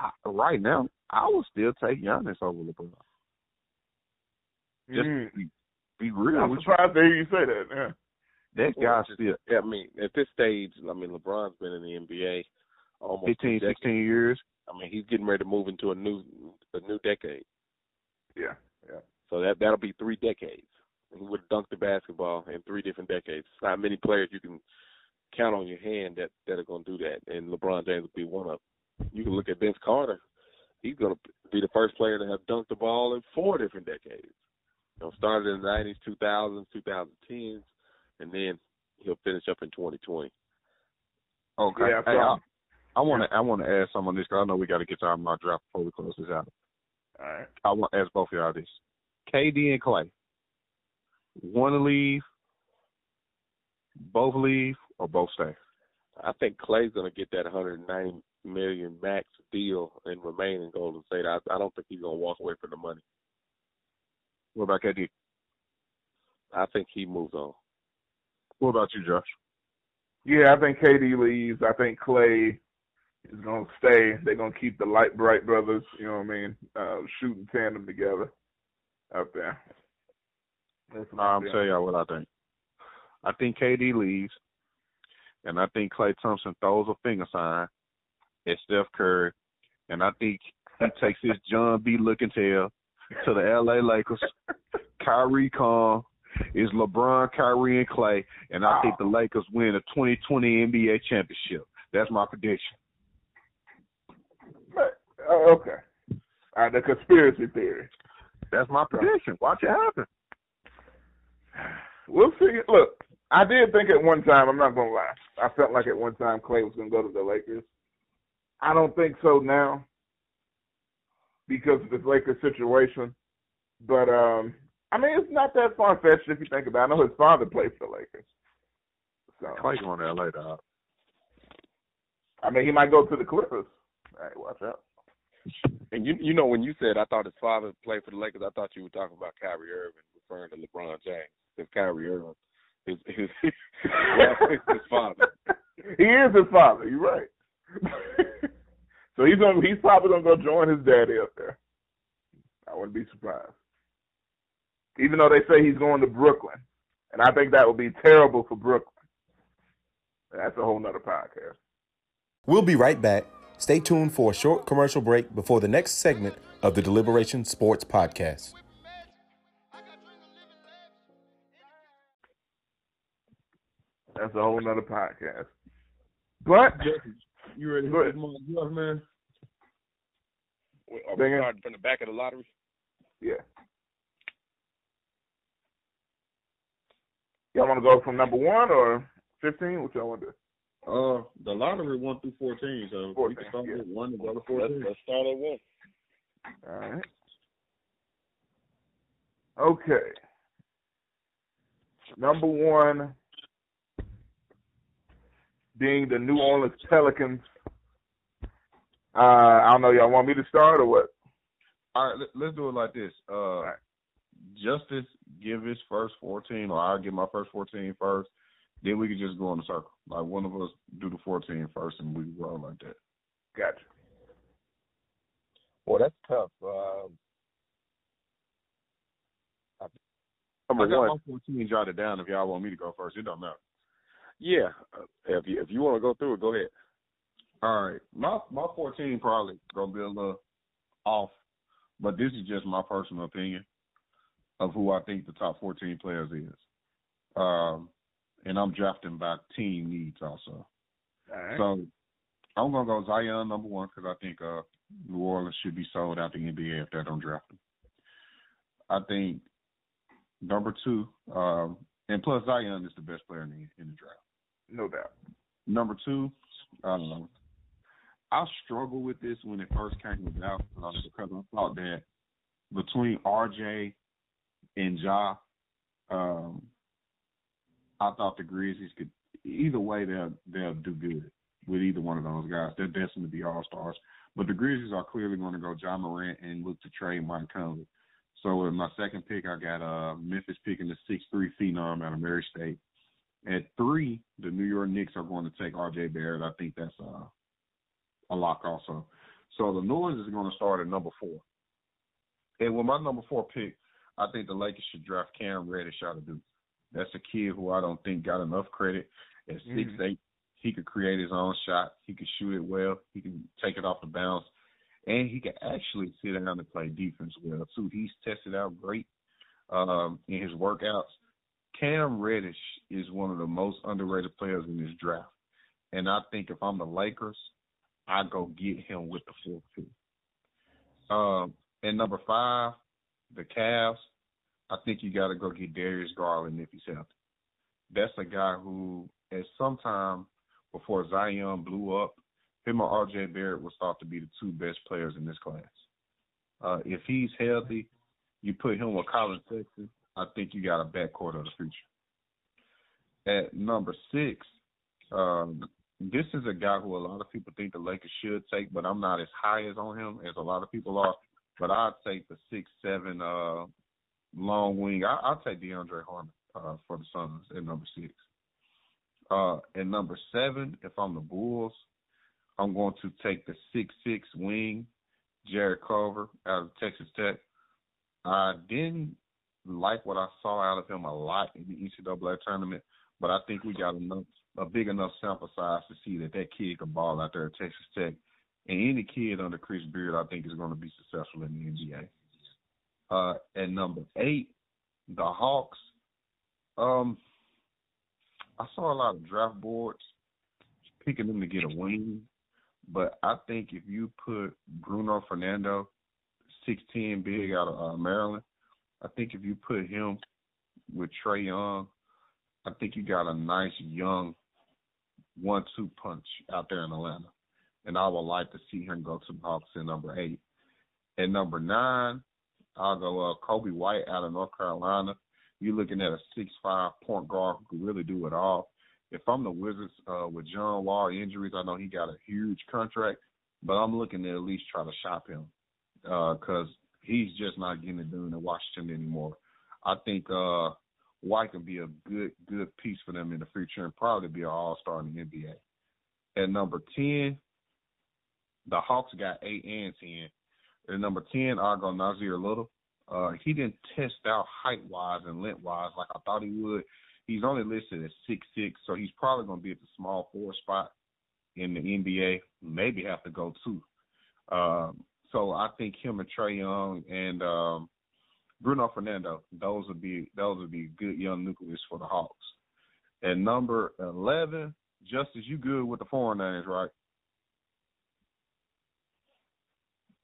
S5: I, right now, I would still take Giannis over LeBron. Just
S3: Mm.
S5: be, be real
S3: I'm
S5: with
S3: surprised to hear you say that. Yeah.
S5: That
S4: Well,
S5: guy still
S4: Yeah, I mean, at this stage, I mean, LeBron's been in the NBA almost
S5: 15,
S4: two
S5: 16 years.
S4: I mean, he's getting ready to move into a new a new decade.
S3: Yeah. Yeah.
S4: So that that'll be three decades. He would have dunked the basketball in three different decades. Not many players you can count on your hand that that are going to do that, and LeBron James will be one of. them. you can look at Vince Carter. He's going to be the first player to have dunked the ball in four different decades. You know, started in the 90s, 2000s, 2010s, and then he'll finish up in 2020.
S5: Okay.
S3: Yeah,
S5: hey, I, I want to I want to add something on this because I know we got to get to my draft before we close this out.
S3: All right.
S5: I want to ask both of y'all this: KD and Klay, want to leave, both leave, or both stay?
S4: I think Klay's going to get that 190 million max deal and remain in Golden State. I, I don't think he's going to walk away from the money.
S5: What about KD?
S4: I think he moves on.
S5: What about you, Josh?
S3: Yeah, I think KD leaves. I think Klay is gonna stay. They're gonna keep the Light Bright brothers, you know what I mean, uh, shooting tandem together up there. That's what
S5: I'm
S3: I'm
S5: tell y'all what I think. I think KD leaves, and I think Klay Thompson throws a finger sign at Steph Curry, and I think he takes his John B. looking tail to the L.A. Lakers. Kyrie come is LeBron, Kyrie, and Klay, and I think the Lakers win a 2020 NBA championship. That's my prediction.
S3: But, uh, okay. All right, the conspiracy theory.
S5: That's my prediction. Watch it happen.
S3: We'll see. Look, I did think at one time. I'm not gonna lie. I felt like at one time Klay was gonna go to the Lakers. I don't think so now because of this Lakers situation. But um, I mean, it's not that far fetched if you think about. it. I know his father played for the Lakers. So
S5: Klay going to LA, dog.
S3: I mean, he might go to the Clippers. All right, watch out.
S4: And you you know when you said I thought his father played for the Lakers, I thought you were talking about Kyrie Irving, referring to LeBron James. Because Kyrie Irving his, his, his father.
S3: He is his father. You're right. so he's gonna he's probably gonna go join his daddy up there. I wouldn't be surprised. Even though they say he's going to Brooklyn, and I think that would be terrible for Brooklyn. That's a whole nother podcast.
S6: We'll be right back. Stay tuned for a short commercial break before the next segment of the Deliberation Sports Podcast.
S3: That's a whole nother podcast. But
S5: You ready
S3: Go ahead.
S5: Jeff, man?
S4: Are
S3: Bring
S4: we
S3: it.
S4: starting from the back of the lottery?
S3: yeah. Y'all want to go from number one or fifteen? What y'all want to do?
S5: Uh, the lottery one through fourteen, so
S3: 14,
S5: we can start
S3: yeah.
S5: with one and go to
S4: Let's,
S5: fourteen.
S4: let's start at one.
S3: All right. Okay. Number one being the New Orleans Pelicans. Uh, I don't know. Y'all want me to start or what?
S5: All right, let, let's do it like this. Uh,
S3: right.
S5: Justice give his first fourteen, or I'll give my first 14 first. Then we can just go in a circle. Like one of us do the 14 first, and we roll like that.
S3: Gotcha.
S4: Well, that's tough. Um,
S5: I
S4: number
S5: got
S4: one,
S5: my 14 jotted down. If y'all want me to go first, it don't matter.
S4: Yeah. Uh, if you if you want to go through it, go ahead.
S5: All right, my my 14 probably gonna be a little off, but this is just my personal opinion of who I think the top 14 players is. Um, and I'm drafting by team needs also.
S3: All right.
S5: So I'm gonna go Zion number one because I think uh, New Orleans should be sold out the NBA if they don't draft him. I think number two, um, and plus Zion is the best player in the in the draft.
S3: No doubt.
S5: Number two, know. I struggled with this when it first came about uh, because I thought that between RJ and Ja, um, I thought the Grizzlies could either way they'll they'll do good with either one of those guys. They're destined to be all stars. But the Grizzlies are clearly going to go Ja Morant and look to trade Mike Conley. So with my second pick, I got uh, Memphis picking the six three phenom out of Murray State. At three, the New York Knicks are going to take R.J. Barrett. I think that's uh, a lock also. So the Orleans is going to start at number four. And with my number four pick, I think the Lakers should draft Cam Reddish out of Duke. That's a kid who I don't think got enough credit. At six
S3: Mhm.
S5: eight, he could create his own shot. He could shoot it well. He can take it off the bounce, and he can actually sit down and play defense well too. He's tested out great um, in his workouts. Cam Reddish is one of the most underrated players in this draft, and I think if I'm the Lakers, I go get him with the fourth pick. Um, and number five, the Cavs. I think you got to go get Darius Garland if he's healthy. That's a guy who, at some time before Zion blew up, him or R.J. Barrett was thought to be the two best players in this class. Uh, if he's healthy, you put him with Collin Sexton. I think you got a backcourt of the future. At number six, um, this is a guy who a lot of people think the Lakers should take, but I'm not as high as on him as a lot of people are. But I'd take the six seven uh, long wing. I, I'll take DeAndre Hunter uh, for the Suns at number six. Uh, at number seven, if I'm the Bulls, I'm going to take the six six wing, Jarrett Culver out of Texas Tech. I didn't like what I saw out of him a lot in the NCAA tournament, but I think we got enough a big enough sample size to see that that kid can ball out there at Texas Tech. And any kid under Chris Beard, I think, is going to be successful in the NBA. Uh, at number eight, the Hawks. Um, I saw a lot of draft boards picking them to get a wing, but I think if you put Bruno Fernando, six ten big out of uh, Maryland, I think if you put him with Trae Young, I think you got a nice young one-two punch out there in Atlanta, and I would like to see him go to the Hawks in number eight. At number nine, I'll go uh, Coby White out of North Carolina. You're looking at a six-five point guard who can really do it all. If I'm the Wizards uh, with John Wall injuries, I know he got a huge contract, but I'm looking to at least try to shop him because uh, he's just not getting it done in Washington anymore. I think uh, White can be a good good piece for them in the future and probably be an all star in the NBA. At number ten, the Hawks got eight and ten. At number ten, I'll go Nassir Little. Uh, he didn't test out height wise and length wise like I thought he would. He's only listed at six six, so he's probably going to be at the small four spot in the NBA. Maybe have to go two. Um, so I think him and Trae Young and um, Bruno Fernando, those would be those would be good young nucleus for the Hawks. And number eleven, Justice, you good with the foreign names, right?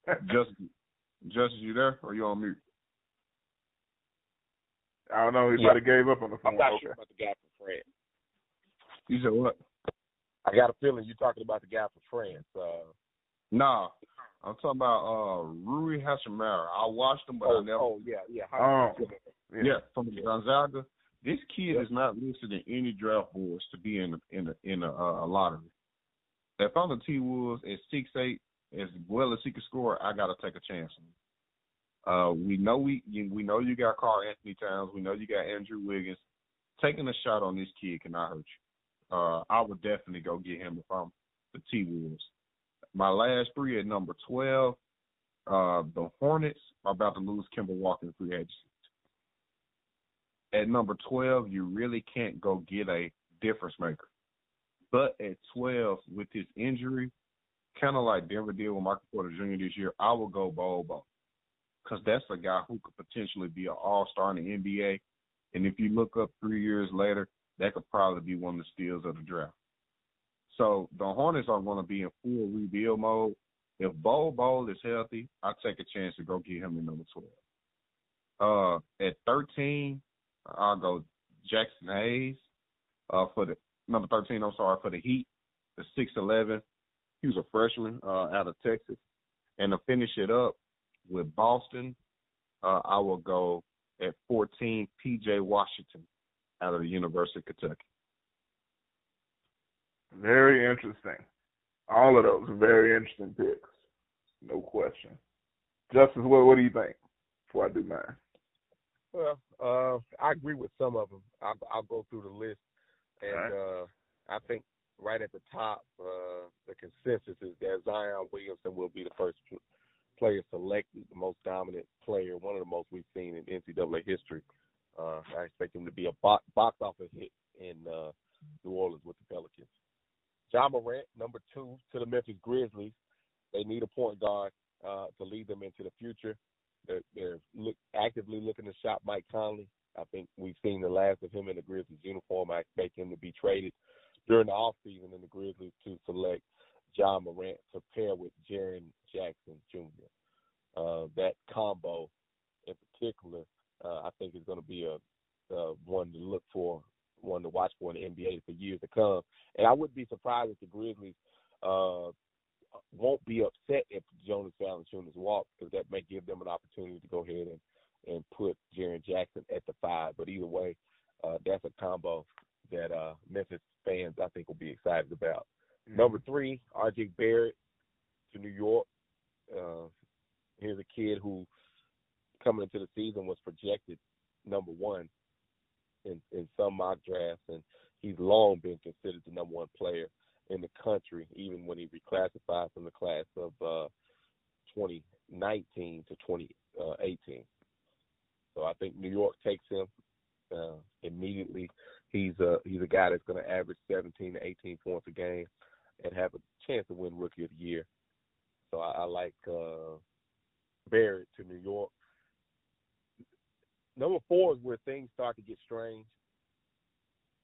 S5: Just, Justice, you there or you on mute?
S3: I don't know. He yeah. gave up on the phone.
S4: I'm not okay. sure about the guy from France.
S5: You said what?
S4: I got a feeling you're talking about the guy from France. Uh,
S5: nah, I'm talking about uh Rui Hachimura. I watched him, but
S4: oh,
S5: I never.
S4: Oh yeah, yeah.
S3: Oh,
S5: yeah. yeah, from Gonzaga. This kid is not listed in any draft boards to be in a, in a, in a, uh, a lottery. If I'm the T Wolves at six eight, as well as he can score, I got to take a chance on him. Uh, we know we we know you got Karl-Anthony Towns. We know you got Andrew Wiggins. Taking a shot on this kid cannot hurt you. Uh, I would definitely go get him if I'm the T Wolves. My last three at number 12, uh, the Hornets are about to lose Kemba Walker in free agency. At number 12, you really can't go get a difference maker. But at 12, with his injury, kind of like Denver did with Michael Porter Jr. this year, I will go Bol. Because that's a guy who could potentially be an all star in the NBA. And if you look up three years later, that could probably be one of the steals of the draft. So the Hornets are going to be in full rebuild mode. If Bol Bol is healthy, I take a chance to go get him in number 12. Uh, at 13, I'll go Jaxson Hayes uh, for the number 13. I'm sorry for the Heat, the 6'11. He was a freshman uh, out of Texas. And to finish it up with Boston, uh, I will go at 14 PJ Washington out of the University of Kentucky.
S3: Very interesting. All of those are very interesting picks. No question. Justice, what, what do you think before I do mine?
S4: Well, uh, I agree with some of them. I'll, I'll go through the list, and right. uh, I think right at the top, uh, the consensus is that Zion Williamson will be the first player selected, the most dominant player, one of the most we've seen in NCAA history. Uh, I expect him to be a box, box office hit in uh, New Orleans with the Pelicans. Ja Morant, number two to the Memphis Grizzlies. They need a point guard uh, to lead them into the future. They're, they're look, actively looking to shop Mike Conley. I think we've seen the last of him in the Grizzlies uniform. I expect him to be traded during the offseason in the Grizzlies to select Ja Morant to pair with Jaren Jackson Jr. Uh, that combo in particular, uh, I think is going to be a uh, one to look for, one to watch for in the NBA for years to come. And I wouldn't be surprised if the Grizzlies uh, won't be upset if Jonas Valanciunas walks because that may give them an opportunity to go ahead and and put Jaren Jackson at the five. But either way, uh, that's a combo that uh, Memphis fans I think will be excited about. Mm-hmm. Number three, R.J. Barrett to New York. Uh, here's a kid who coming into the season was projected number one in, in some mock drafts, and he's long been considered the number one player in the country, even when he reclassified from the class of uh, 2019 to 2018. So I think New York takes him uh, immediately. He's a he's a guy that's going to average 17 to 18 points a game and have a chance to win Rookie of the Year. So I, I like uh, Barrett to New York. Number four is where things start to get strange.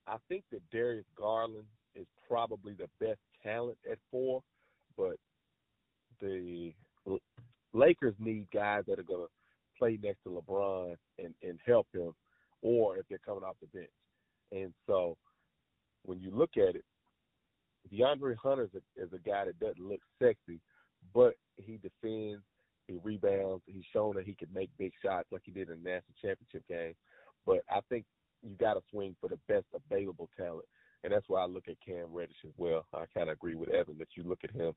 S4: I think that Darius Garland is probably the best talent at four, but the Lakers need guys that are going to play next to LeBron and, and help him, or if they're coming off the bench. And so when you look at it, DeAndre Hunter is a, is a guy that doesn't look sexy, but he defends, he rebounds. He's shown that he can make big shots like he did in the national championship game. But I think you got to swing for the best available talent, and that's why I look at Cam Reddish as well. I kind of agree with Evan that you look at him,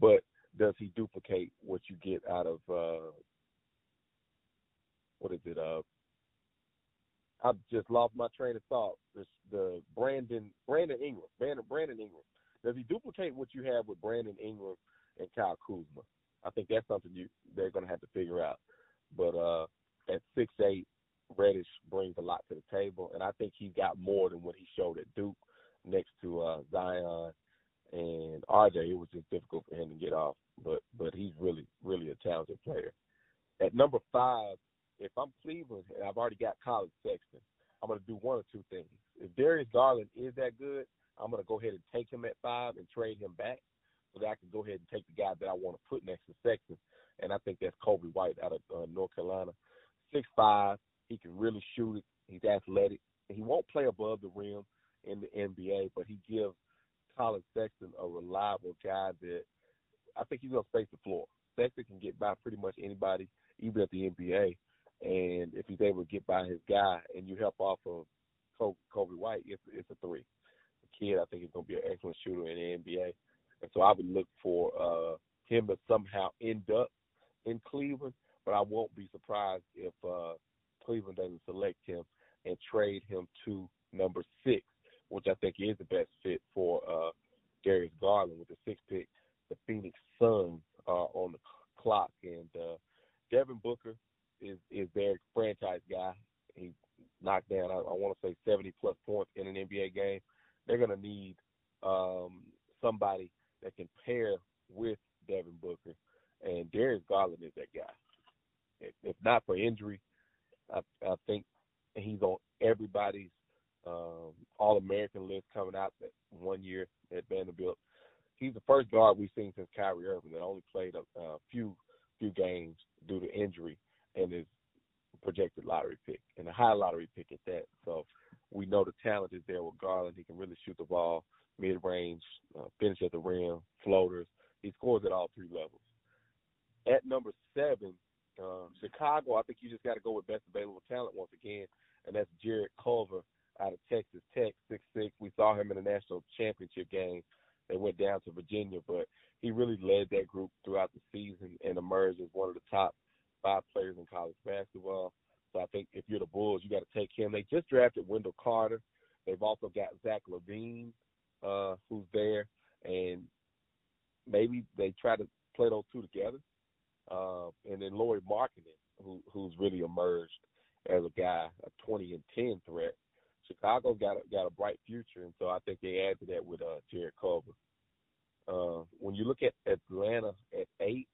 S4: but does he duplicate what you get out of uh, what is it? Uh, I've just lost my train of thought. This, the Brandon Brandon Ingram, Brandon Brandon Ingram. Does he duplicate what you have with Brandon Ingram and Kyle Kuzma? I think that's something you they're going to have to figure out. But uh, at six eight, Reddish brings a lot to the table, and I think he's got more than what he showed at Duke next to uh, Zion and RJ. It was just difficult for him to get off, but but he's really really a talented player. At number five, if I'm Cleveland and I've already got Collin Sexton, I'm going to do one or two things. If Darius Garland is that good, I'm going to go ahead and take him at five and trade him back so that I can go ahead and take the guy that I want to put next to Sexton. And I think that's Coby White out of uh, North Carolina. Six five, he can really shoot it. He's athletic. He won't play above the rim in the NBA, but he gives Collin Sexton a reliable guy that I think he's to space the floor. Sexton can get by pretty much anybody, even at the NBA. And if he's able to get by his guy and you help off of Coby White, it's, it's a three. The kid, I think, is going to be an excellent shooter in the NBA. And so I would look for uh, him to somehow end up in Cleveland, but I won't be surprised if uh, Cleveland doesn't select him and trade him to number six, which I think is the best fit for uh, Darius Garland with the six pick. The Phoenix Suns are on the clock, and uh, Devin Booker is is their franchise guy. He knocked down, I, I want to say, 70 plus points in an NBA game. They're going to need um, somebody that can pair with Devin Booker, and Darius Garland is that guy. If, if not for injury, I, I think he's on everybody's um, All American list coming out that one year at Vanderbilt. He's the first guard we've seen since Kyrie Irving that only played a, a few few games due to injury and is projected lottery pick and a high lottery pick at that. So we know the talent is there with Garland. He can really shoot the ball mid range, uh, finish at the rim, floaters. He scores at all three levels. At number seven, uh, Chicago, I think you just got to go with best available talent once again, and that's Jarrett Culver out of Texas Tech, six six. We saw him in the national championship game. They went down to Virginia, but he really led that group throughout the season and emerged as one of the top five players in college basketball. So I think if you're the Bulls, you got to take him. They just drafted Wendell Carter. They've also got Zach LaVine, uh, who's there, and maybe they try to play those two together. Uh, and then Lauri Markkanen, who who's really emerged as a guy, a 20 and 10 threat. Chicago's got a, got a bright future, and so I think they add to that with uh, Jarrett Culver. Uh, when you look at Atlanta at eight,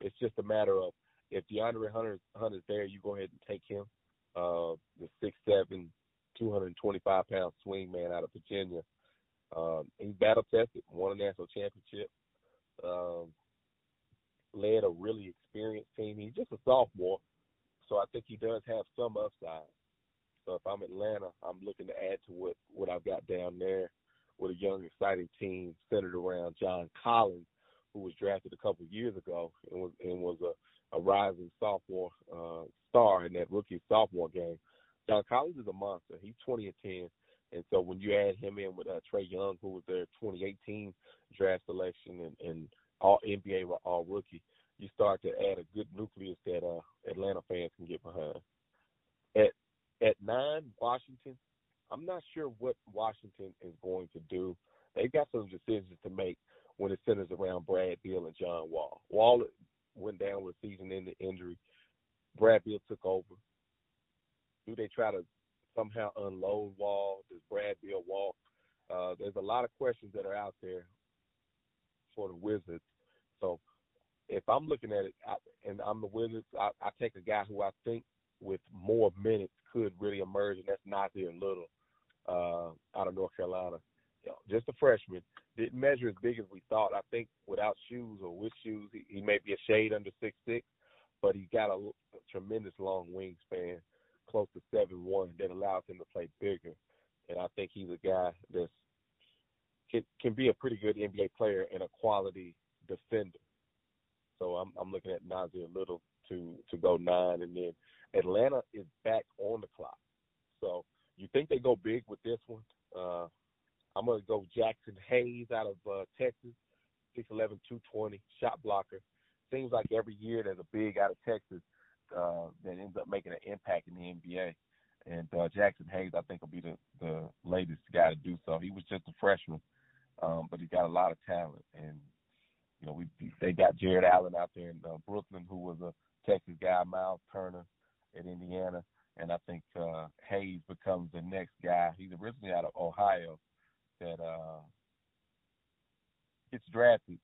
S4: it's just a matter of if DeAndre Hunter Hunter's there, you go ahead and take him. Uh, the six seven, two hundred and twenty five pound swing man out of Virginia Um, he's battle tested, won a national championship, um, led a really experienced team. He's just a sophomore, so I think he does have some upside. So if I'm Atlanta, I'm looking to add to what what I've got down there with a young, exciting team centered around John Collins, who was drafted a couple of years ago and was and was a, a rising sophomore uh, star in that rookie sophomore game. John Collins is a monster. He's 20 and 10. And so when you add him in with uh, Trae Young, who was their 2018 draft selection and, and all NBA all rookie, you start to add a good nucleus that uh, Atlanta fans can get behind. At at nine, Washington, I'm not sure what Washington is going to do. They've got some decisions to make when it centers around Brad Beal and John Wall. Wall went down with season-ending injury. Brad Beal took over. Do they try to somehow unload Wall? Does Brad Beal walk? Uh, there's a lot of questions that are out there for the Wizards. So if I'm looking at it, I, and I'm the Wizards, I, I take a guy who I think with more minutes could really emerge, and that's Nassir Little uh, out of North Carolina. You know, just a freshman. Didn't measure as big as we thought. I think without shoes or with shoes, he, he may be a shade under six six, but he's got a, a tremendous long wingspan, close to seven one, that allows him to play bigger. And I think he's a guy that's can can be a pretty good NBA player and a quality defender. So I'm I'm looking at Nassir Little to to go nine, and then Atlanta is back on the clock. So you think they go big with this one? Uh, I'm gonna go Jaxson Hayes out of uh, Texas, 6'11", 220, shot blocker. Seems like every year there's a big out of Texas uh, that ends up making an impact in the NBA. And uh, Jaxson Hayes, I think, will be the, the latest guy to do so. He was just a freshman, um, but he's got a lot of talent. And you know, we they got Jarrett Allen out there in uh, Brooklyn, who was a Texas guy, Miles Turner at Indiana, and I think uh, Hayes becomes the next guy. He's originally out of Ohio that uh, gets drafted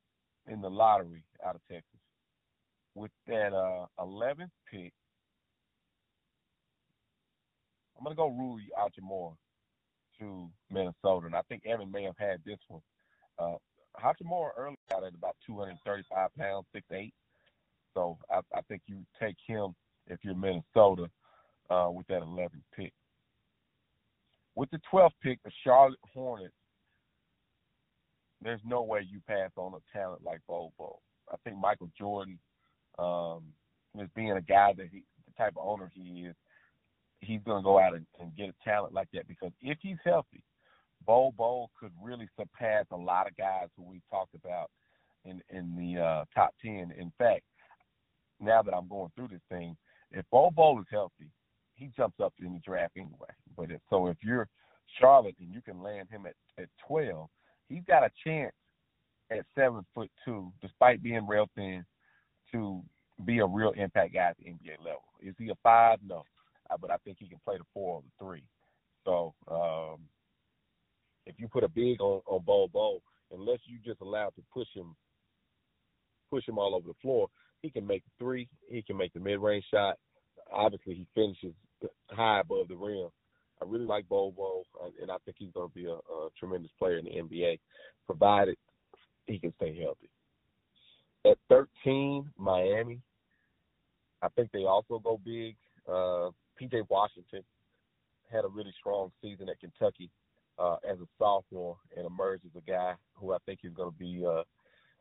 S4: in the lottery out of Texas. With that uh, 11th pick, I'm going to go Rui Hachimura to Minnesota, and I think Evan may have had this one. Uh, Hachimura early out at about 235 pounds, 6'8". So I, I think you take him if you're Minnesota uh, with that 11th pick. With the 12th pick, the Charlotte Hornets, there's no way you pass on a talent like Bol Bol. I think Michael Jordan, um, is being a guy that he, the type of owner he is, he's going to go out and, and get a talent like that because if he's healthy, Bol Bol could really surpass a lot of guys who we talked about in in the uh, top ten. In fact, now that I'm going through this thing, if Bol Bol is healthy, he jumps up in the draft anyway. But if, so if you're Charlotte and you can land him at at 12, he's got a chance at seven foot two, despite being real thin, to be a real impact guy at the NBA level. Is he a five? No, uh, but I think he can play the four or the three. So um, if you put a big on on Bol Bol, unless you just allow to push him, push him all over the floor, he can make the three. He can make the mid range shot. Obviously, he finishes high above the rim. I really like Bol Bol, uh, and I think he's going to be a, a tremendous player in the NBA, provided he can stay healthy. At 13, Miami. I think they also go big. Uh, PJ Washington had a really strong season at Kentucky uh, as a sophomore and emerged as a guy who I think is going to be uh,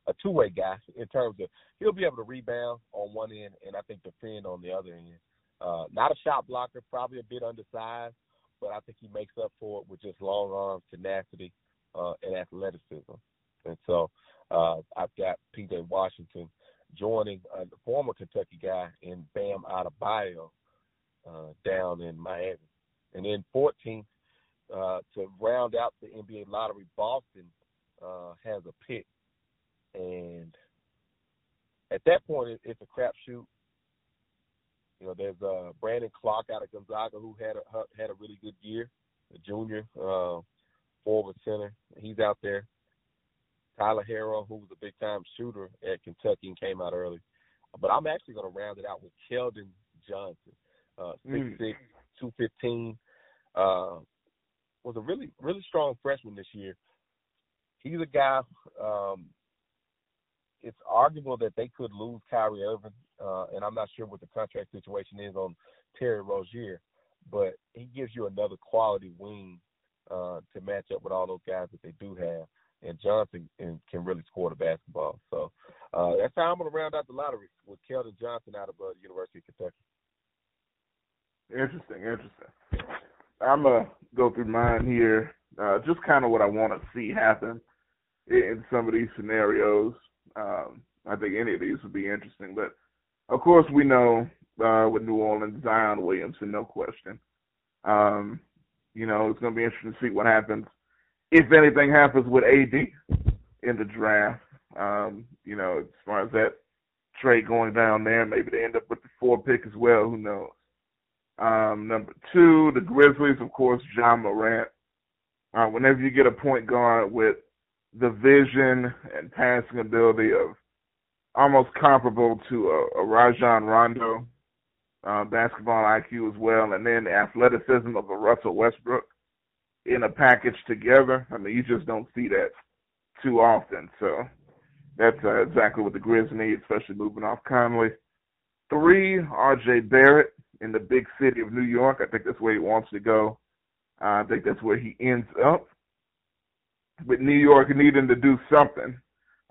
S4: a two way guy in terms of he'll be able to rebound on one end and I think defend on the other end. Uh, not a shot blocker, probably a bit undersized, but I think he makes up for it with just long arms, tenacity, uh, and athleticism. And so uh, I've got PJ Washington joining a former Kentucky guy in Bam Adebayo uh, down in Miami. And then 14th, uh, to round out the NBA lottery, Boston uh, has a pick and at that point, it, it's a crapshoot. You know, there's uh, Brandon Clarke out of Gonzaga who had a had a really good year, a junior uh, forward center. He's out there. Tyler Herro, who was a big time shooter at Kentucky and came out early. But I'm actually going to round it out with Keldon Johnson, uh, 6'6", mm. 215. Uh, was a really really strong freshman this year he's a guy. Um, it's arguable that they could lose Kyrie Irving, uh, and I'm not sure what the contract situation is on Terry Rozier, but he gives you another quality wing uh, to match up with all those guys that they do have. And Johnson can, can really score the basketball. So uh, that's how I'm going to round out the lottery with Keldon Johnson out of uh, the University of Kentucky.
S3: Interesting, interesting. I'm gonna go through mine here. Uh, just kind of what I want to see happen in some of these scenarios. Um, I think any of these would be interesting, but of course we know uh, with New Orleans, Zion Williamson, no question. Um, you know, it's going to be interesting to see what happens if anything happens with AD in the draft. Um, you know, as far as that trade going down there, maybe they end up with the four pick as well. Who knows? Um, number two, the Grizzlies, of course, Ja Morant. Uh, whenever you get a point guard with the vision and passing ability of almost comparable to a, a Rajon Rondo, uh, basketball IQ as well, and then the athleticism of a Russell Westbrook in a package together. I mean, you just don't see that too often. So that's uh, exactly what the Grizz need, especially moving off Conley. Three, R.J. Barrett in the big city of New York. I think that's where he wants to go. Uh, I think that's where he ends up. With New York needing to do something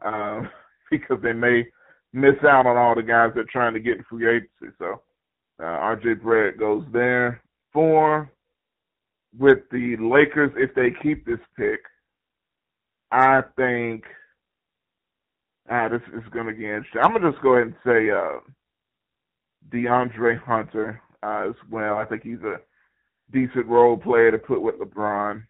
S3: uh, because they may miss out on all the guys they're trying to get in free agency. So uh, R.J. Barrett goes there. Four, with the Lakers, if they keep this pick, I think ah, this is going to get interesting. I'm going to just go ahead and say uh, DeAndre Hunter uh, as well. I think he's a decent role player to put with LeBron.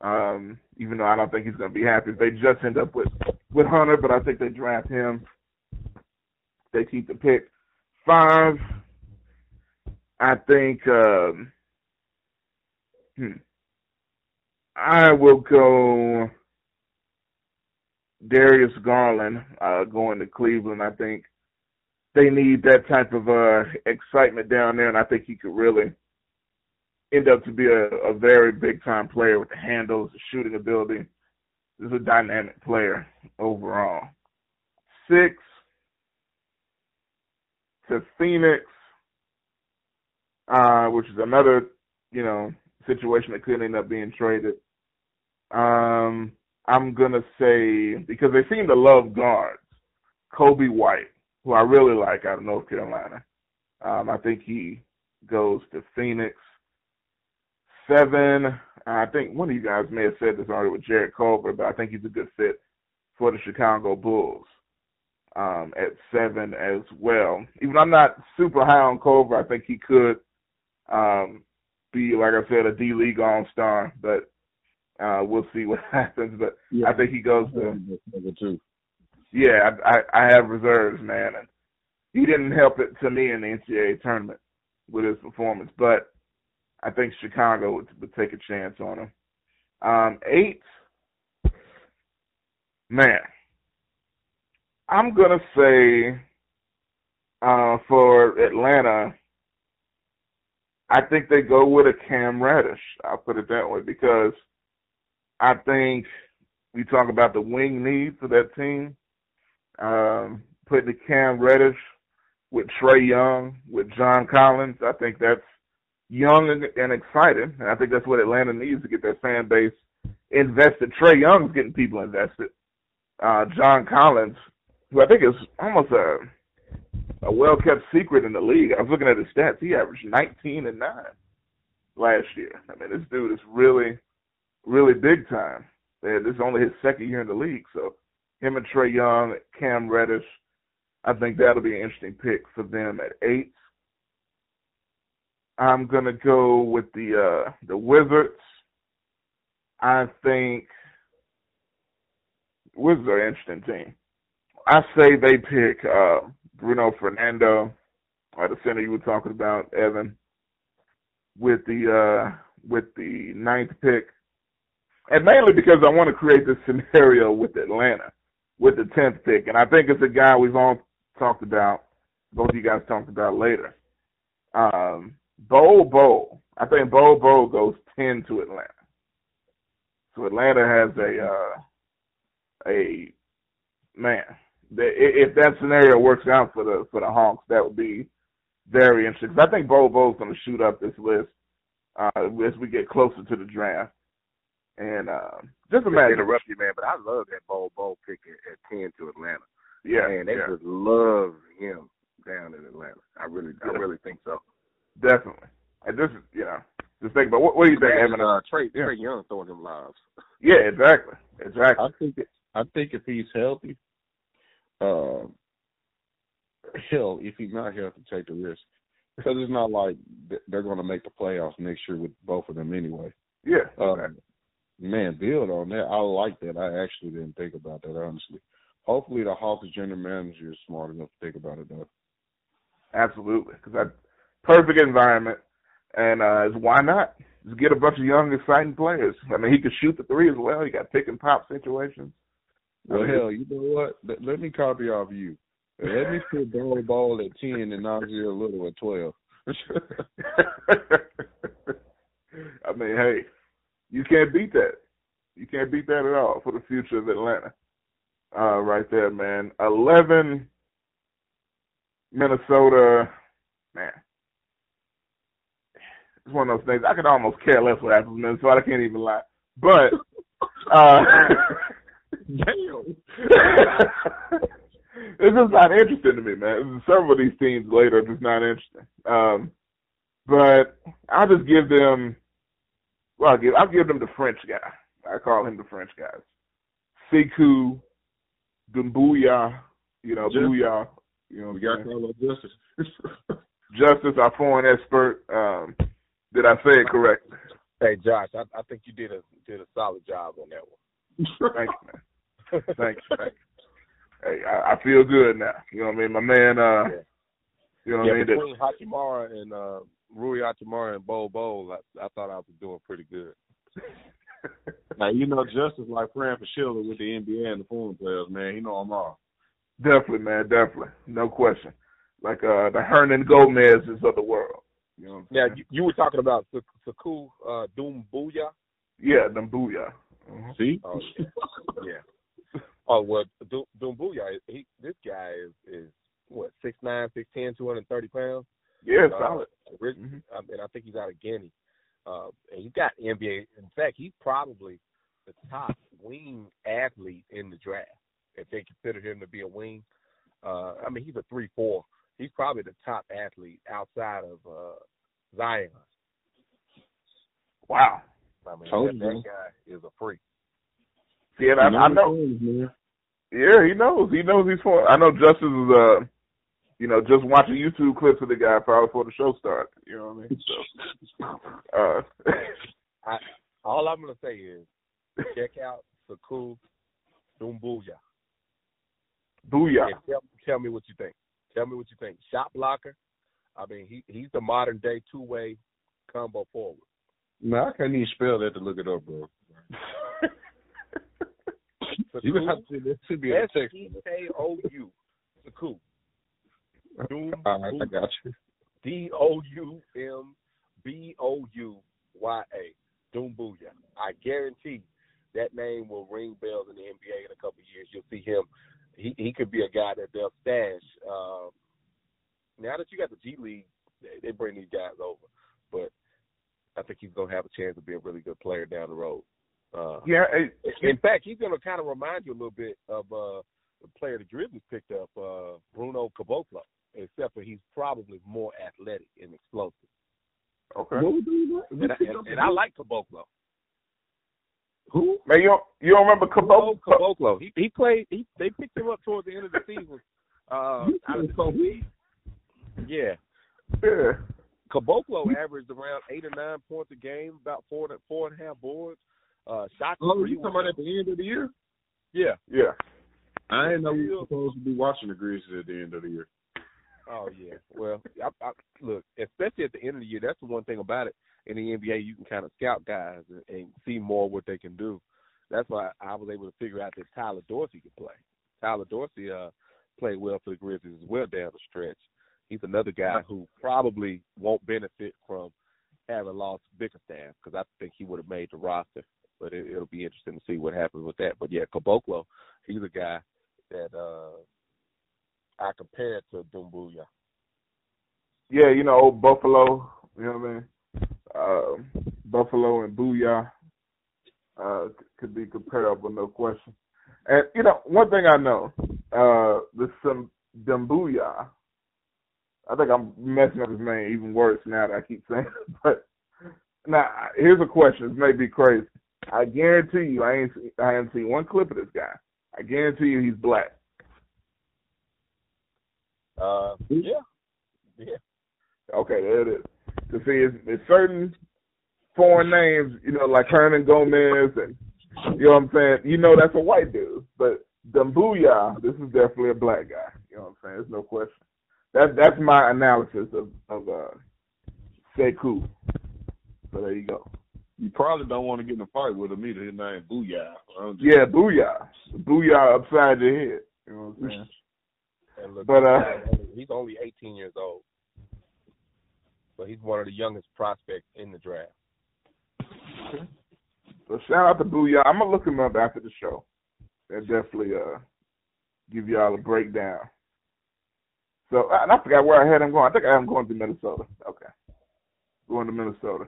S3: Um, even though I don't think he's going to be happy if they just end up with with Hunter, but I think they draft him. They keep the pick. Five, I think. Um, hmm, I will go Darius Garland uh, going to Cleveland. I think they need that type of uh, excitement down there, and I think he could really end up to be a, a very big time player with the handles, the shooting ability. He's a dynamic player overall. Six to Phoenix, uh, which is another, you know, situation that could end up being traded. Um, I'm gonna say because they seem to love guards. Coby White who I really like out of North Carolina. Um, I think he goes to Phoenix. Seven, I think one of you guys may have said this already with Jarrett Culver, but I think he's a good fit for the Chicago Bulls um, at seven as well. Even though I'm not super high on Culver, I think he could um, be, like I said, a D League All Star, but uh, we'll see what happens. But yeah. I think he goes to number two yeah, I, I I have reserves, man. And he didn't help it to me in the NCAA tournament with his performance, but I think Chicago would, would take a chance on him. Um, eight, man, I'm gonna say uh, for Atlanta, I think they go with a Cam Reddish. I'll put it that way because I think we talk about the wing needs of that team. Um, putting the Cam Reddish with Trae Young, with John Collins, I think that's young and, and exciting. And I think that's what Atlanta needs to get their fan base invested. Trae Young's getting people invested. Uh, John Collins, who I think is almost a a well kept secret in the league. I was looking at his stats. He averaged 19 and 9 last year. I mean, this dude is really, really big time. And this is only his second year in the league, so him and Trae Young, Cam Reddish. I think that'll be an interesting pick for them at eight. I'm gonna go with the uh, the Wizards. I think Wizards are an interesting team. I say they pick uh, Bruno Fernando, or the center you were talking about, Evan, with the uh, with the ninth pick, and mainly because I want to create this scenario with Atlanta with the tenth pick, and I think it's a guy we've all talked about. Both of you guys talked about later. Um, Bo Bol. I think Bol Bol goes ten to Atlanta. So Atlanta has a uh, a man. If that scenario works out for the for the Hawks, that would be very interesting. I think Bol Bol's going to shoot up this list uh, as we get closer to the draft. And uh, just imagine.
S4: interrupt you, man, but I love that Bol Bo pick at, at ten to Atlanta.
S3: Yeah,
S4: man, they
S3: yeah.
S4: just love him down in Atlanta. I really,
S3: Yeah.
S4: I really think so.
S3: Definitely. And this is, you know, just think about what, what do you think,
S4: Imagine,
S3: Evan?
S4: uh, Trae,
S3: Yeah.
S4: Trae Young throwing him lives.
S3: Yeah, exactly, exactly.
S5: I think it, I think if he's healthy, um, hell, if he's not healthy, take the risk because it's not like they're going to make the playoffs next year with both of them anyway.
S3: Yeah,
S5: Uh,
S3: exactly.
S5: man, build on that. I like that. I actually didn't think about that honestly. Hopefully, the Hawks general manager is smart enough to think about it though.
S3: absolutely. Because that perfect environment, and uh, is why not? Just get a bunch of young, exciting players. I mean, he could shoot the three as well. He got pick and pop situations.
S5: Well, hell, you know what? Let, let me copy off you. Let me put Bol Bol at ten and Nassir Little at twelve.
S3: I mean, hey, you can't beat that. You can't beat that at all for the future of Atlanta. Uh, right there, man. Eleven, Minnesota. Man, it's one of those things. I could almost care less what happens in Minnesota. I can't even lie. But uh,
S5: Damn.
S3: it's just not interesting to me, man. Several of these teams later are just not interesting. Um, but I'll just give them. Well, I'll give I'll give them the French guy. I call him the French guys. Sekou, Doumbouya, you know,
S5: Just-
S3: Booyah, you know,
S5: We got Carlos Justice.
S3: Justice, our foreign expert. Um, did I say it correct?
S4: Hey, Josh, I, I think you did a did a solid job on that one.
S3: Thank you, man. Thank you. Thank you. Hey, I, I feel good now. You know what I mean? My man, uh,
S4: Yeah.
S3: you know what
S4: yeah,
S3: I mean?
S4: between Hachimura and uh, Rui Hachimura and Bol Bol, I, I thought I was doing pretty good.
S5: now you know Justice like praying for Schiller with the NBA and the foreign players, man. He know I'm all.
S3: Definitely, man. Definitely. No question. Like uh, the Hernangomez's of the world. You know what I'm
S4: Now, you, you were talking about Sak- Sekou uh, Doumbouya.
S3: Yeah, booyah. Mhm.
S5: See?
S4: Oh, yeah. yeah. Oh well, Du- Doumbouya, he this guy is is what six nine, six ten, two hundred thirty pounds.
S3: Yeah,
S4: Uh,
S3: solid.
S4: orig-
S3: Mhm.
S4: um, and I think he's out of Guinea. Uh, and he's got NBA. In fact, he's probably the top wing athlete in the draft. If they consider him to be a wing, uh, I mean, he's a three four. He's probably the top athlete outside of uh, Zion.
S3: Wow.
S4: I mean,
S5: Told
S4: that,
S5: you,
S4: that guy is a freak.
S3: Yeah, I, I know.
S5: Man.
S3: Yeah, he knows. He knows he's for. I know Justice is uh, you know, just watching YouTube clips of the guy probably before the show started. You know what I mean? So, uh,
S4: I, all I'm gonna say is check out Sekou Doumbouya.
S3: booyah.
S4: And tell, tell me what you think. Tell me what you think. Shot blocker. I mean, he he's the modern day two way combo forward.
S5: Man, I can't even spell that to look it up, bro. You have to, that should be the text.
S4: E K O U. Sekou. Doom
S5: All right, I got you.
S4: D O U M B O U Y A. Doumbouya. I guarantee that name will ring bells in the NBA in a couple of years. You'll see him. He he could be a guy that they'll stash. Um, now that you got the G League, they, they bring these guys over, but I think he's gonna have a chance to be a really good player down the road. Uh,
S3: Yeah, it,
S4: in fact, he's gonna kind of remind you a little bit of uh, the player the Grizzlies picked up, uh, Bruno Caboclo, except for he's probably more athletic and explosive.
S3: okay.
S4: And I, and, and I like Caboclo.
S5: Who?
S3: Man, you don't, you don't remember
S4: Bruno
S3: Caboclo?
S4: Caboclo. He he played. He they picked him up towards the end of the season. Uh, out of the. Yeah,
S3: Yeah.
S4: Caboclo averaged around eight or nine points a game, about four to four and a half boards. Uh, shot
S5: Oh, you talking about at the end of the year?
S4: Yeah.
S3: Yeah.
S5: I didn't know we were supposed to be watching the Grizzlies at the end of the year.
S4: Oh yeah. Well, I, I, look, especially at the end of the year, that's the one thing about it. In the NBA, you can kind of scout guys and, and see more what they can do. That's why I was able to figure out that Tyler Dorsey could play. Tyler Dorsey uh, played well for the Grizzlies as well down the stretch. He's another guy who probably won't benefit from having lost Bickerstaff because I think he would have made the roster. But it, it'll be interesting to see what happens with that. But yeah, Caboclo, he's a guy that uh I compared to Doumbouya.
S3: Yeah, you know, old Buffalo. You know what I mean? Uh, Buffalo and Booyah uh, could be comparable, no question. And you know, one thing I know, uh, this some Doumbouya. I think I'm messing up his name even worse now that I keep saying it. But now here's a question. This may be crazy. I guarantee you, I ain't I haven't seen one clip of this guy. I guarantee you, he's black.
S4: Uh, yeah, yeah.
S3: Okay, there it is. To see, it's, it's certain foreign names, you know, like Hernan Gomez, and you know what I'm saying. You know, that's a white dude, but Doumbouya, this is definitely a black guy. You know what I'm saying? There's no question. That that's my analysis of of uh, Sekou. So there you go.
S5: You probably don't want to get in a fight with him either. His name Booyah.
S3: Yeah, Booyah. Booyah upside your head. You know what I'm saying?
S4: And look,
S3: But, uh,
S4: he's only 18 years old, so he's one of the youngest prospects in the draft.
S3: So shout out to Booyah. I'm gonna look him up after the show and definitely uh give y'all a breakdown. So and I forgot where I had him going. I think I am going to Minnesota. Okay, going to Minnesota.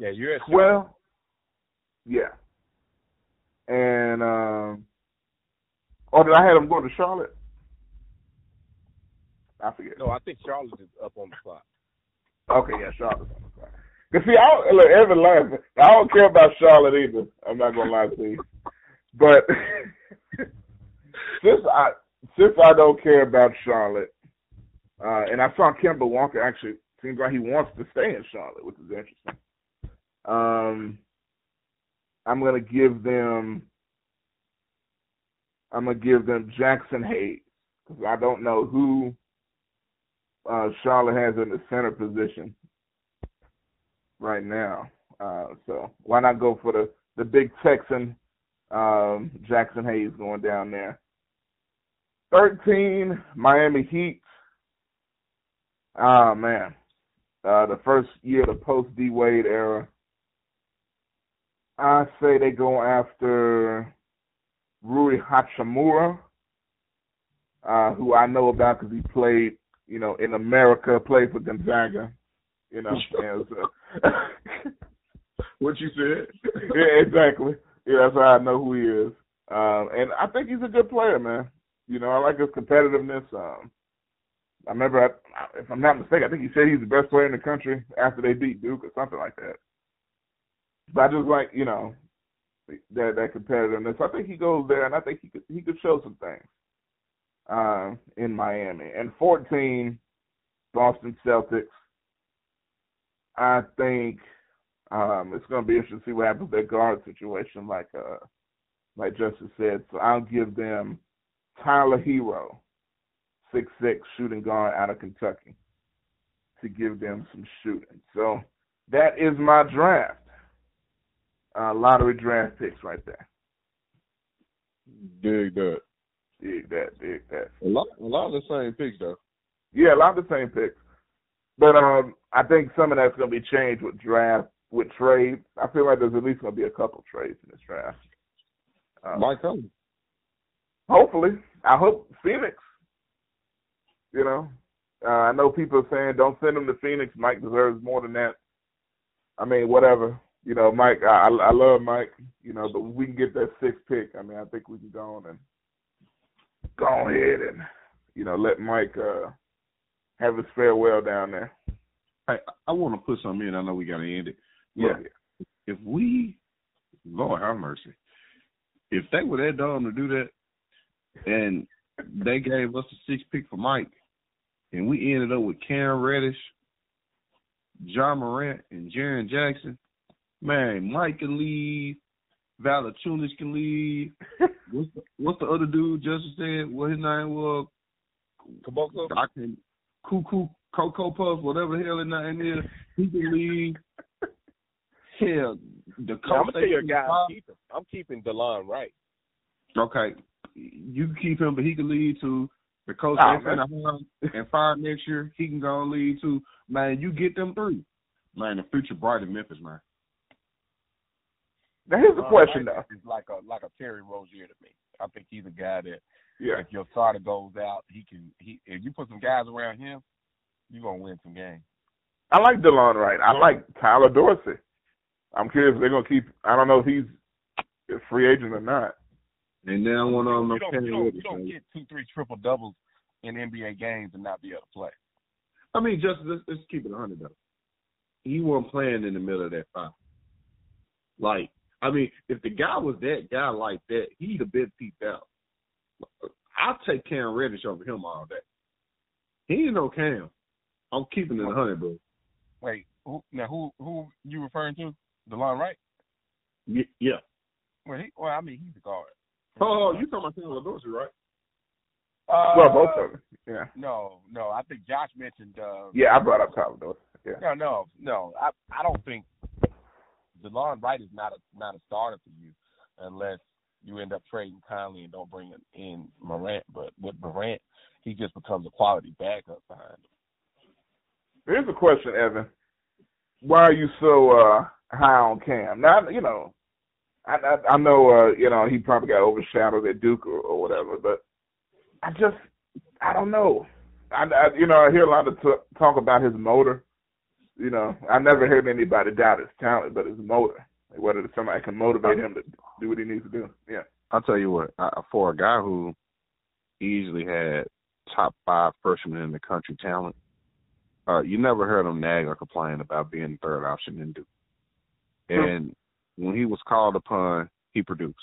S4: Yeah, you're at
S3: Well, yeah. And um, oh, did I have him going to Charlotte? I forget.
S4: No, I think Charlotte is up on the clock.
S3: Okay, yeah, Charlotte's on the clock. Cause see, I don't, look, every last, I don't care about Charlotte either. I'm not gonna lie to you, but since I since I don't care about Charlotte, uh, and I saw Kemba Walker actually seems like he wants to stay in Charlotte, which is interesting. Um, I'm gonna give them. I'm gonna give them Jaxson Hayes because I don't know who uh, Charlotte has in the center position right now. Uh, so why not go for the the big Texan um, Jaxson Hayes going down there. Thirteen Miami Heat. Ah man, uh, the first year of the post D Wade era. I say they go after Rui Hachimura, uh, who I know about because he played, you know, in America, played for Gonzaga. You know, and so,
S5: What you said?
S3: yeah, exactly. Yeah, that's how I know who he is. Um, and I think he's a good player, man. You know, I like his competitiveness. Um, I remember, I, if I'm not mistaken, I think he said he's the best player in the country after they beat Duke or something like that. But I just like, you know, that that competitiveness. I think he goes there, and I think he could he could show some things uh, in Miami. And 14, Boston Celtics. I think um, it's going to be interesting to see what happens with their guard situation, like uh, like Justice said. So I'll give them Tyler Herro, six six shooting guard out of Kentucky, to give them some shooting. So that is my draft. Uh, lottery draft picks right there.
S5: Dig that.
S3: Dig that, dig that.
S5: A lot, a lot of the same picks though.
S3: Yeah, a lot of the same picks. But um, I think some of that's going to be changed with draft, with trades. I feel like there's at least going to be a couple trades in this draft. Uh,
S5: Mike
S3: hopefully, I hope Phoenix. You know, uh, I know people are saying don't send him to Phoenix. Mike deserves more than that. I mean, whatever. You know, Mike. I I love Mike. You know, but we can get that sixth pick. I mean, I think we can go on and go ahead and you know let Mike uh, have his farewell down there.
S5: Hey, I want to put something in. I know we got to end it.
S3: Yeah.
S5: If we, Lord have mercy, if they were that dumb to do that, and they gave us a sixth pick for Mike, and we ended up with Cam Reddish, Ja Morant, and Jaren Jackson, man, Mike can leave, Valanciunas can leave. what's, the, what's the other dude Justin said? What his name was?
S4: Caboclo?
S5: I can Cuckoo Cocoa Puff, whatever the hell his name is. He can leave. Hell, the
S4: Yeah, I'm gonna tell you a
S5: Coach
S4: guy I'm keeping. I'm keeping DeLon Wright.
S5: Okay, you can keep him, but he can lead to the coach they and fire next year. He can go and lead to man. You get them three, man. The future bright in Memphis, man.
S3: Now here's the uh, question though.
S4: It's like a like a Terry Rozier to me. I think he's a guy that
S3: yeah.
S4: if your starter goes out, he can he if you put some guys around him, you're gonna win some games.
S3: I like DeLon Wright. I like Tyler Dorsey. I'm curious if they're gonna keep. I don't know if he's a free agent or not.
S5: And then one of them,
S4: you don't, you don't, you don't get two, three triple doubles in NBA games and not be able to play.
S5: I mean, just let's, let's keep it hundred though. He wasn't playing in the middle of that five. Like, I mean, if the guy was that guy like that, he'd have been peeped out. I'll take Cam Reddish over him all day. He ain't no Cam. I'm keeping it a hundred, bro.
S4: Wait, who, now who who you referring to? DeLon Wright?
S5: Y- yeah.
S4: Well, he, well, I mean, he's a guard.
S5: Oh, you talking about Taylor Dorsey, right?
S4: Uh,
S3: well, both of them. Yeah.
S4: No, no. I think Josh mentioned. Uh,
S3: Yeah, I brought up Tyler Dorsey. Yeah.
S4: No, no, no. I I don't think DeLon Wright is not a not a starter for you unless you end up trading Conley and don't bring in Morant. But with Morant, he just becomes a quality backup behind him.
S3: Here's a question, Evan. Why are you so uh, high on Cam? Now, you know, I I, I know uh, you know he probably got overshadowed at Duke or, or whatever, but I just I don't know. I, I you know I hear a lot of t- talk about his motor. You know, I never heard anybody doubt his talent, but his motor, whether somebody can motivate him to do what he needs to do. Yeah.
S5: I'll tell you what, uh, for a guy who easily had top five freshmen in the country talent, uh, you never heard him nag or complain about being the third option in Duke. And when he was called upon, he produced.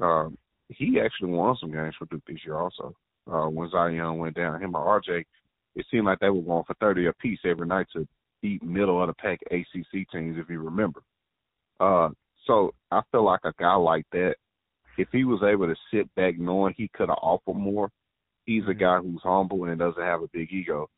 S5: Um, he actually won some games for Duke this year also. Uh, when Zion went down, him or RJ, it seemed like they were going for 30 apiece every night to beat middle of the pack ACC teams, if you remember. Uh, so I feel like a guy like that, if he was able to sit back knowing he could have offered more, he's a guy who's humble and doesn't have a big ego.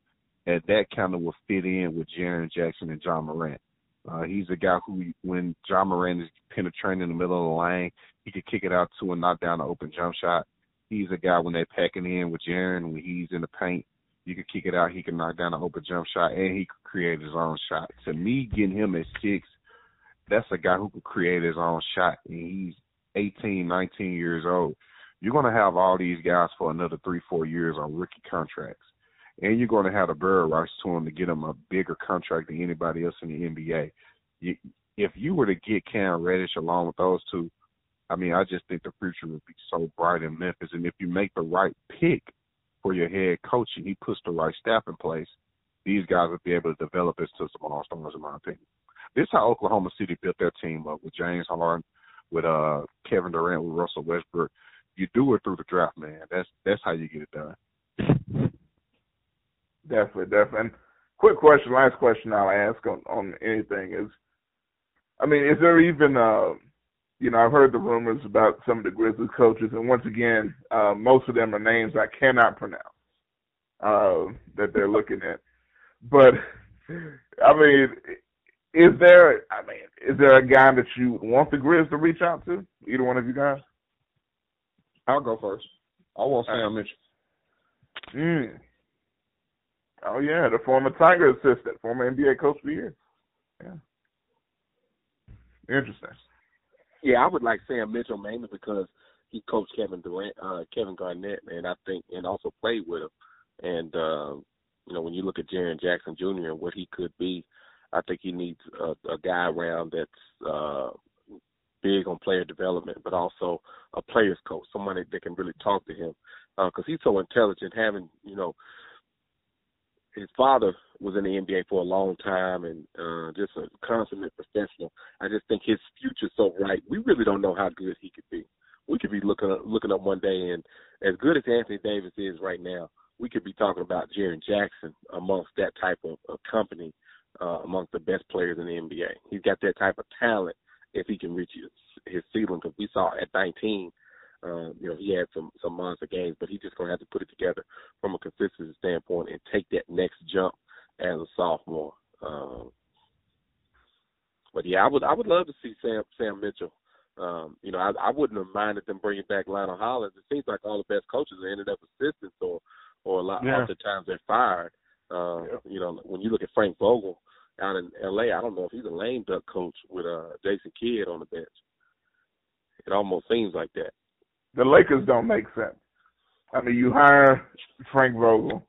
S5: And that kind of would fit in with Jaren Jackson and Ja Morant. Uh, he's a guy who, when Ja Morant is penetrating in the middle of the lane, he could kick it out to and knock down an open jump shot. He's a guy when they're packing in with Jaren, when he's in the paint, you can kick it out. He can knock down an open jump shot, and he could create his own shot. To me, getting him at six, that's a guy who could create his own shot, and he's 18, 19 years old. You're going to have all these guys for another three, four years on rookie contracts, and you're going to have the bird rights to him to get him a bigger contract than anybody else in the NBA. You, if you were to get Cam Reddish along with those two, I mean, I just think the future would be so bright in Memphis. And if you make the right pick for your head coach and he puts the right staff in place, these guys will be able to develop into some all stars, in my opinion. This is how Oklahoma City built their team up with James Harden, with uh Kevin Durant, with Russell Westbrook. You do it through the draft, man. That's that's how you get it done.
S3: Definitely, definitely. And quick question, last question I'll ask on, on anything is, I mean, is there even, uh, you know, I've heard the rumors about some of the Grizzlies coaches, and once again, uh, most of them are names I cannot pronounce uh, that they're looking at. But I mean, is there? I mean, is there a guy that you want the Grizz to reach out to? Either one of you guys?
S5: I'll go first. I want Sam Mitchell.
S3: Mm. Oh yeah, the former Tiger assistant, former NBA coach for years. Yeah. Interesting.
S4: Yeah, I would like Sam Mitchell mainly because he coached Kevin Durant, uh, Kevin Garnett, and I think, and also played with him. And uh, you know, when you look at Jaren Jackson Jr. and what he could be, I think he needs a, a guy around that's uh, big on player development, but also a player's coach, somebody that can really talk to him because uh, he's so intelligent. Having you know, his father was in the NBA for a long time and uh, just a consummate professional. I just think his future's so bright. We really don't know how good he could be. We could be looking up, looking up one day, and as good as Anthony Davis is right now, we could be talking about Jaren Jackson amongst that type of, of company, uh, amongst the best players in the NBA. He's got that type of talent if he can reach his, his ceiling. Because we saw at 19, uh, you know, he had some some monster games, but he's just gonna have to put it together from a consistency standpoint and take that next jump as a sophomore. Um, but yeah, I would I would love to see Sam Sam Mitchell. Um, you know, I, I wouldn't have minded them bringing back Lionel Hollins. It seems like all the best coaches ended up assistants or or a lot
S3: Yeah.
S4: oftentimes they're fired. Uh,
S3: Yeah.
S4: You know, when you look at Frank Vogel, out in L.A. I don't know if he's a lame duck coach with uh Jason Kidd on the bench. It almost seems like that.
S3: The Lakers don't make sense. I mean, you hire Frank Vogel,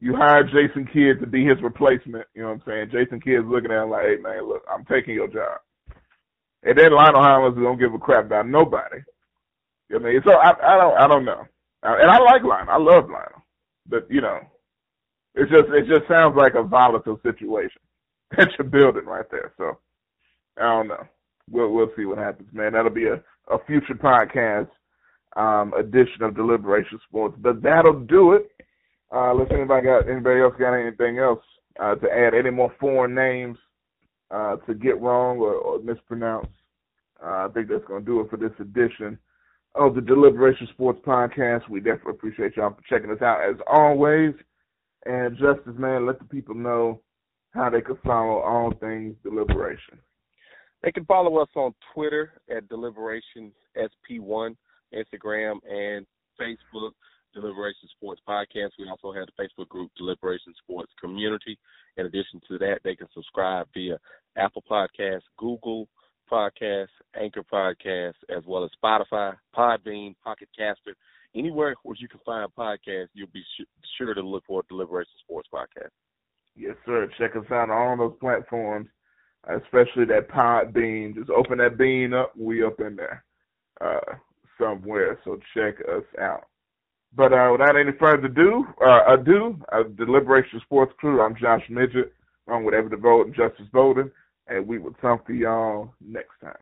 S3: you hire Jason Kidd to be his replacement. You know what I'm saying? Jason Kidd's looking at him like, "Hey man, look, I'm taking your job." And then Lionel Hollins don't give a crap about nobody. You know what I mean, so I, I don't, I don't know. And I like Lionel. I love Lionel, but you know, it just, it just sounds like a volatile situation that you're building right there. So I don't know. We'll, we'll see what happens, man. That'll be a, a future podcast um, edition of Deliberation Sports. But that'll do it. Uh, unless anybody got anybody else got anything else uh, to add, any more foreign names uh, to get wrong or, or mispronounce. Uh, I think that's going to do it for this edition of the Deliberation Sports Podcast. We definitely appreciate y'all for checking us out as always. And Justice, man, let the people know how they can follow all things Deliberation.
S4: They can follow us on Twitter at Deliberation SP1, Instagram and Facebook, Deliberation Sports Podcast. We also have the Facebook group Deliberation Sports Community. In addition to that, they can subscribe via Apple Podcasts, Google Podcasts, Anchor Podcasts, as well as Spotify, Podbean, Pocket Caster. Anywhere where you can find podcasts, you'll be sure to look for Deliberation Sports Podcast.
S3: Yes, sir. Check us out on all those platforms especially that pod bean. Just open that bean up, we up in there uh, somewhere. So check us out. But uh, without any further ado, uh, ado, uh, Deliberation Sports Crew. I'm Josh Midget, along with Evan DeVoe and Justice Bowden, and we will talk to y'all next time.